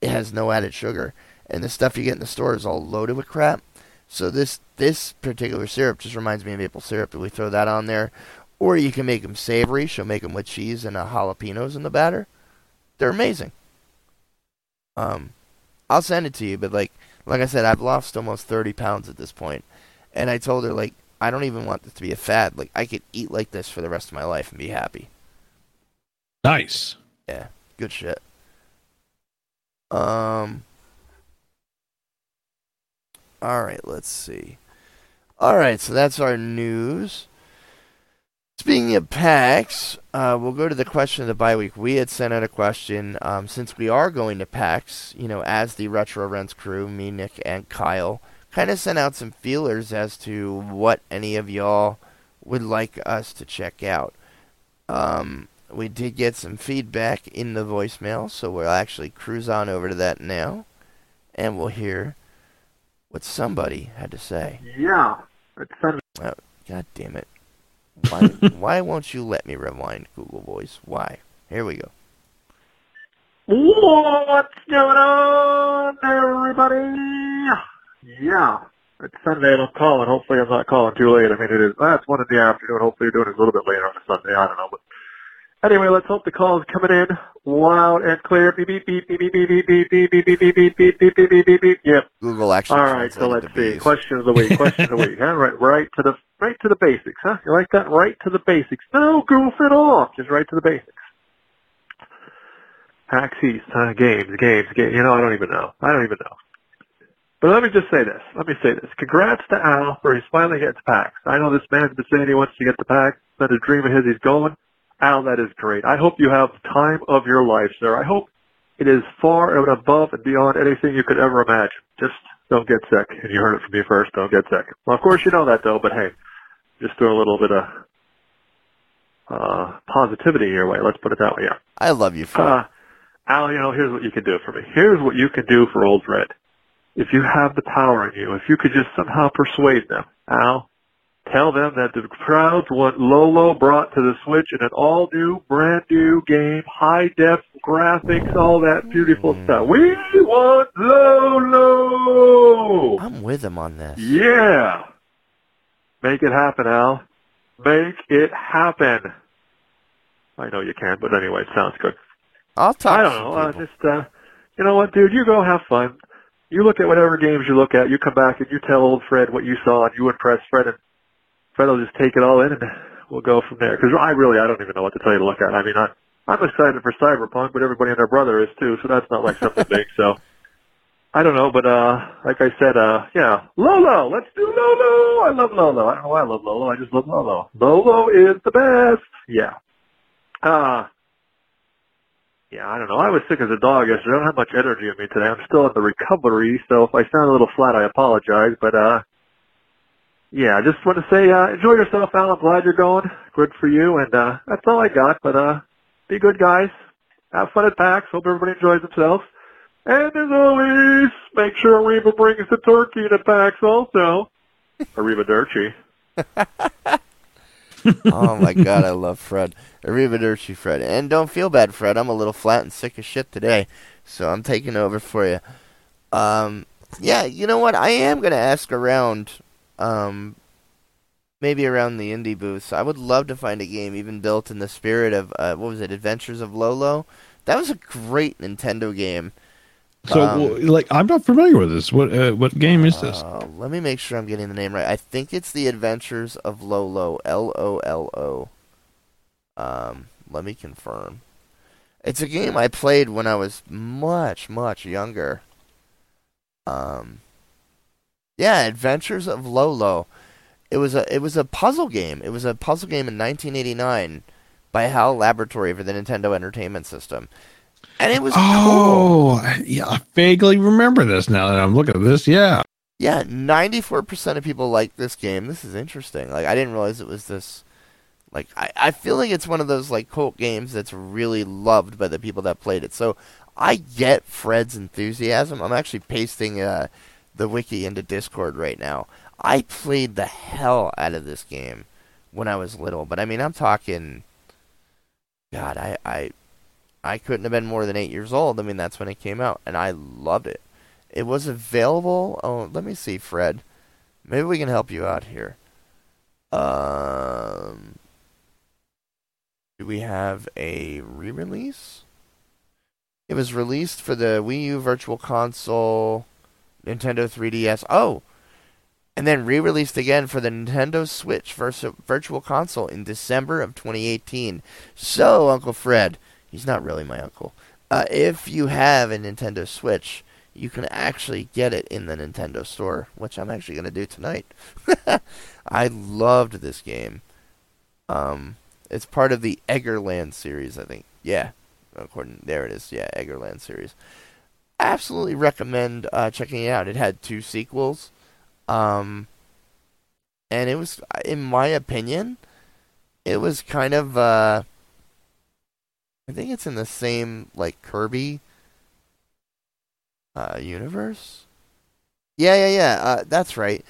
It has no added sugar, and the stuff you get in the store is all loaded with crap. So this this particular syrup just reminds me of maple syrup, and we throw that on there. Or you can make them savory. She'll make them with cheese and uh, jalapenos in the batter. They're amazing. Um, I'll send it to you, but like like I said, I've lost almost thirty pounds at this point, and I told her like I don't even want this to be a fad. Like I could eat like this for the rest of my life and be happy. Nice. Yeah, good shit. Um. All right, let's see. All right, so that's our news. Speaking of PAX, uh, we'll go to the question of the bye week. We had sent out a question um, since we are going to PAX, you know, as the Retro Rents crew, me, Nick, and Kyle, kind of sent out some feelers as to what any of y'all would like us to check out. Um, we did get some feedback in the voicemail, so we'll actually cruise on over to that now, and we'll hear what somebody had to say. Yeah, it's Sunday. God damn it. Why, why won't you let me rewind Google Voice? Why? Here we go. What's going on, everybody? Yeah, it's Sunday and I'm calling. Hopefully I'm not calling too late. I mean, it is, that's one in the afternoon. Hopefully you're doing it a little bit later on a Sunday. I don't know. But anyway, let's hope the call is coming in loud and clear. Beep, beep, beep, beep, beep, beep, beep, beep, beep, beep, beep, beep, beep, beep, beep, beep, beep, beep. Yep. Google actually. All right, so let's see. Question of the week. Question of the week. Right, right to the right to the basics, huh? You like that? Right to the basics. No goof it all. Just right to the basics. PAX East, huh? Games, games, games. You know, I don't even know. I don't even know. But let me just say this. Let me say this. Congrats to Al for he's finally getting to PAX. I know this man's been saying he wants to get to PAX. It's a dream of his. He's going. Al, that is great. I hope you have the time of your life, sir. I hope it is far and above and beyond anything you could ever imagine. Just don't get sick. And you heard it from me first. Don't get sick. Well, of course you know that though, but hey, just throw a little bit of uh, positivity your way. Let's put it that way. Yeah. I love you, for Uh, Al, you know, here's what you can do for me. Here's what you can do for Old Fred. If you have the power in you, if you could just somehow persuade them, Al, tell them that the crowds want Lolo brought to the Switch in an all new, brand new game, high def graphics, all that beautiful Mm. stuff. We want Lolo! I'm with him on this. Yeah. Make it happen, Al. Make it happen. I know you can, but anyway, it sounds good. I'll talk. I don't know. People. just uh, you know what, dude? You go have fun. You look at whatever games you look at. You come back and you tell old Fred what you saw, and you impress Fred. And Fred will just take it all in and we'll go from there. Because I really, I don't even know what to tell you to look at. I mean, I, I'm excited for Cyberpunk, but everybody and their brother is too, so that's not like something big. So I don't know, but uh, like I said, uh, yeah, Lolo, let's do Lolo. I love Lolo. I don't know why I love Lolo. I just love Lolo. Lolo is the best. Yeah. Uh, yeah, I don't know. I was sick as a dog yesterday. I don't have much energy in me today. I'm still in the recovery, so if I sound a little flat, I apologize. But uh, yeah, I just want to say, uh, enjoy yourself, Al. I'm glad you're going. Good for you, and uh, that's all I got. But uh, be good, guys. Have fun at PAX. Hope everybody enjoys themselves. And as always, make sure Arriva brings the turkey to PAX also. Arrivederci. oh my god, I love Fred. Arrivederci, Fred. And don't feel bad, Fred. I'm a little flat and sick of shit today, so I'm taking over for you. Um, yeah, you know what? I am gonna ask around, um, maybe around the indie booths. I would love to find a game even built in the spirit of uh, what was it, Adventures of Lolo? That was a great Nintendo game. So, Um, like, I'm not familiar with this. What uh, what game is this? Uh, let me make sure I'm getting the name right. I think it's The Adventures of Lolo. L O L O. Um, let me confirm. It's a game I played when I was much, much younger. Um, yeah, Adventures of Lolo. It was a it was a puzzle game. It was a puzzle game in 1989 by HAL Laboratory for the Nintendo Entertainment System, and it was cool. Oh, yeah, I vaguely remember this now that I'm looking at this. Yeah. Yeah, 94% of people like this game. This is interesting. Like, I didn't realize it was this. Like, I, I feel like it's one of those, like, cult games that's really loved by the people that played it. So, I get Fred's enthusiasm. I'm actually pasting uh, the wiki into Discord right now. I played the hell out of this game when I was little. But, I mean, I'm talking. God, I, I, I couldn't have been more than eight years old. I mean, that's when it came out. And I loved it. It was available. Oh, let me see, Fred. Maybe we can help you out here. Um, do we have a re-release? It was released for the Wii U Virtual Console, Nintendo 3DS. Oh, and then re-released again for the Nintendo Switch Virtual Console in December of 2018. So, Uncle Fred, he's not really my uncle. Uh, if you have a Nintendo Switch, you can actually get it in the Nintendo Store, which I'm actually going to do tonight. I loved this game. Um, it's part of the Eggerland series, I think. Yeah, according there it is. Yeah, Eggerland series. Absolutely recommend uh, checking it out. It had two sequels, um, and it was, in my opinion, it was kind of. Uh, I think it's in the same like Kirby uh, universe. Yeah, yeah, yeah. Uh, that's right.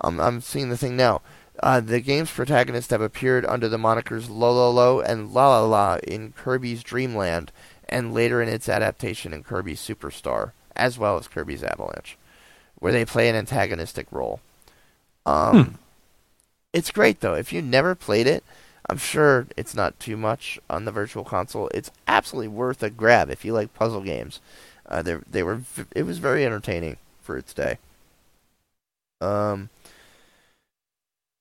Um, I'm seeing the thing now. Uh, the game's protagonists have appeared under the monikers Lololo and La La La in Kirby's Dream Land, and later in its adaptation in Kirby's Superstar, as well as Kirby's Avalanche, where they play an antagonistic role. Um, Hmm. It's great though. If you never played it, I'm sure it's not too much on the Virtual Console. It's absolutely worth a grab if you like puzzle games. Uh, they they were it was very entertaining for its day. Um,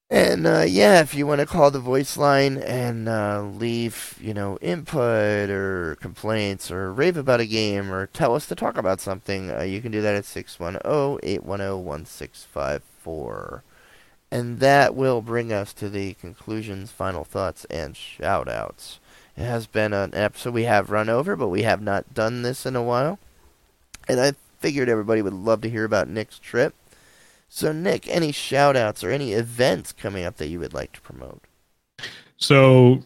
and uh, yeah, if you want to call the voice line and uh, leave you know input or complaints or rave about a game or tell us to talk about something, uh, you can do that at 610-810-1654. And that will bring us to the conclusions, final thoughts, and shout outs. It has been an episode we have run over, but we have not done this in a while. And I figured everybody would love to hear about Nick's trip. So, Nick, any shout outs or any events coming up that you would like to promote? So,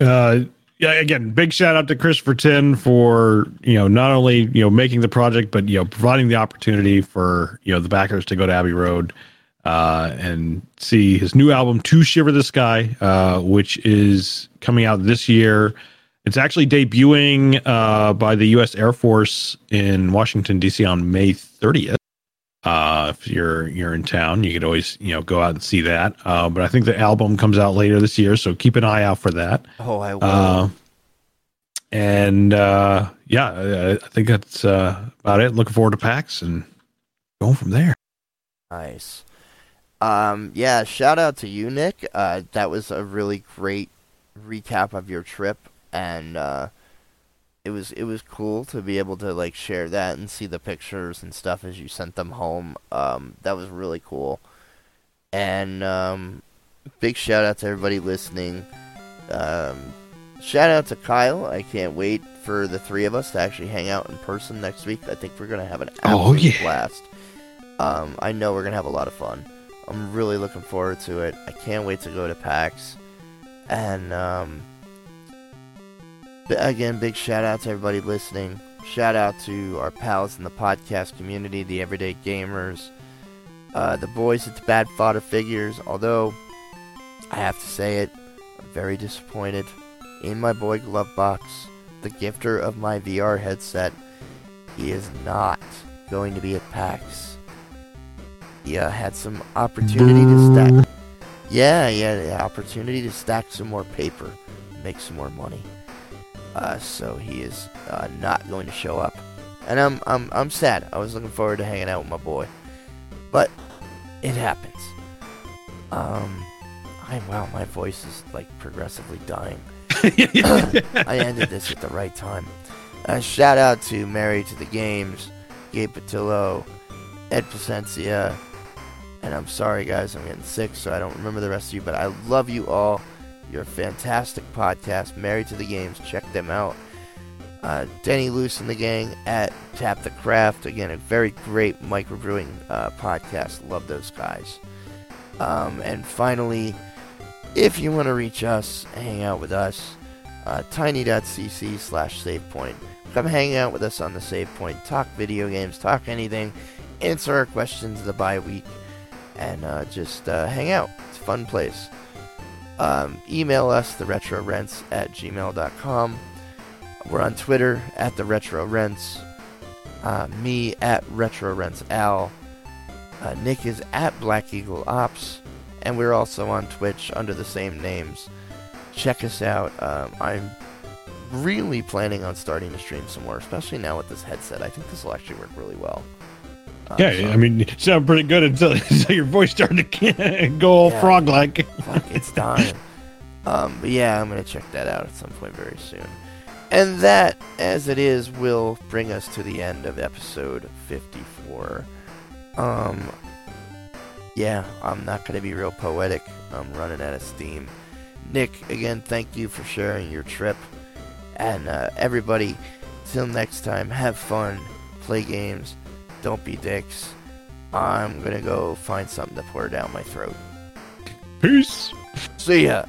uh, yeah, again, big shout out to Christopher Tin for you know not only you know making the project, but you know providing the opportunity for you know the backers to go to Abbey Road uh, and see his new album "To Shiver the Sky," uh, which is coming out this year. It's actually debuting uh, by the U.S. Air Force in Washington D.C. on May 30th. Uh, if you're you're in town, you could always you know go out and see that. Uh, but I think the album comes out later this year, so keep an eye out for that. Oh, I will. Uh, and uh, yeah, I, I think that's uh, about it. Looking forward to PAX and going from there. nice. Um, yeah, shout out to you, Nick. Uh, that was a really great recap of your trip, and uh, it was it was cool to be able to like share that and see the pictures and stuff as you sent them home. Um, that was really cool. And um, big shout out to everybody listening. Um, shout out to Kyle. I can't wait for the three of us to actually hang out in person next week. I think we're gonna have an Oh, absolute yeah. blast. Um, I know we're gonna have a lot of fun. I'm really looking forward to it. I can't wait to go to PAX. And um, again, big shout out to everybody listening. Shout out to our pals in the podcast community, the everyday gamers, uh, the boys at the Bad Fodder Figures. Although I have to say it, I'm very disappointed in my boy Glovebox, the gifter of my VR headset. He is not going to be at PAX. Uh, had some opportunity to stack. Yeah, yeah, the opportunity to stack some more paper, make some more money. Uh, so he is uh, not going to show up, and I'm I'm I'm sad. I was looking forward to hanging out with my boy, but it happens. Um, I wow, my voice is like progressively dying. I ended this at the right time. Uh, shout out to Married to the Games, Gabe Patillo, Ed Placencia, and I'm sorry guys, I'm getting sick, so I don't remember the rest of you, but I love you all. You're a fantastic podcast, Married to the Games. Check them out. Uh, Denny Luce and the gang at Tap the Craft. Again, a very great microbrewing uh, podcast. Love those guys. Um, and finally, if you want to reach us, hang out with us, uh, tiny.cc slash savepoint. Come hang out with us on the Save Point. Talk video games, talk anything, answer our questions the bye week, and uh, just uh, hang out. It's a fun place. Um, email us, the retro rents at gmail.com. We're on Twitter at the retro rents. Uh, me at retro rents al. Uh, Nick is at Black Eagle Ops, and we're also on Twitch under the same names. Check us out. Um, I'm really planning on starting to stream some more, especially now with this headset. I think this will actually work really well. Uh, Yeah, so- I mean, you sound pretty good until, until your voice started to go all Yeah. frog like. It's dying. um, but yeah, I'm gonna check that out at some point very soon. And that, as it is, will bring us to the end of episode 54. Um, yeah, I'm not gonna be real poetic. I'm running out of steam. Nick, again, thank you for sharing your trip. And uh, everybody, till next time, have fun, play games, don't be dicks. I'm gonna go find something to pour down my throat. Peace. See ya.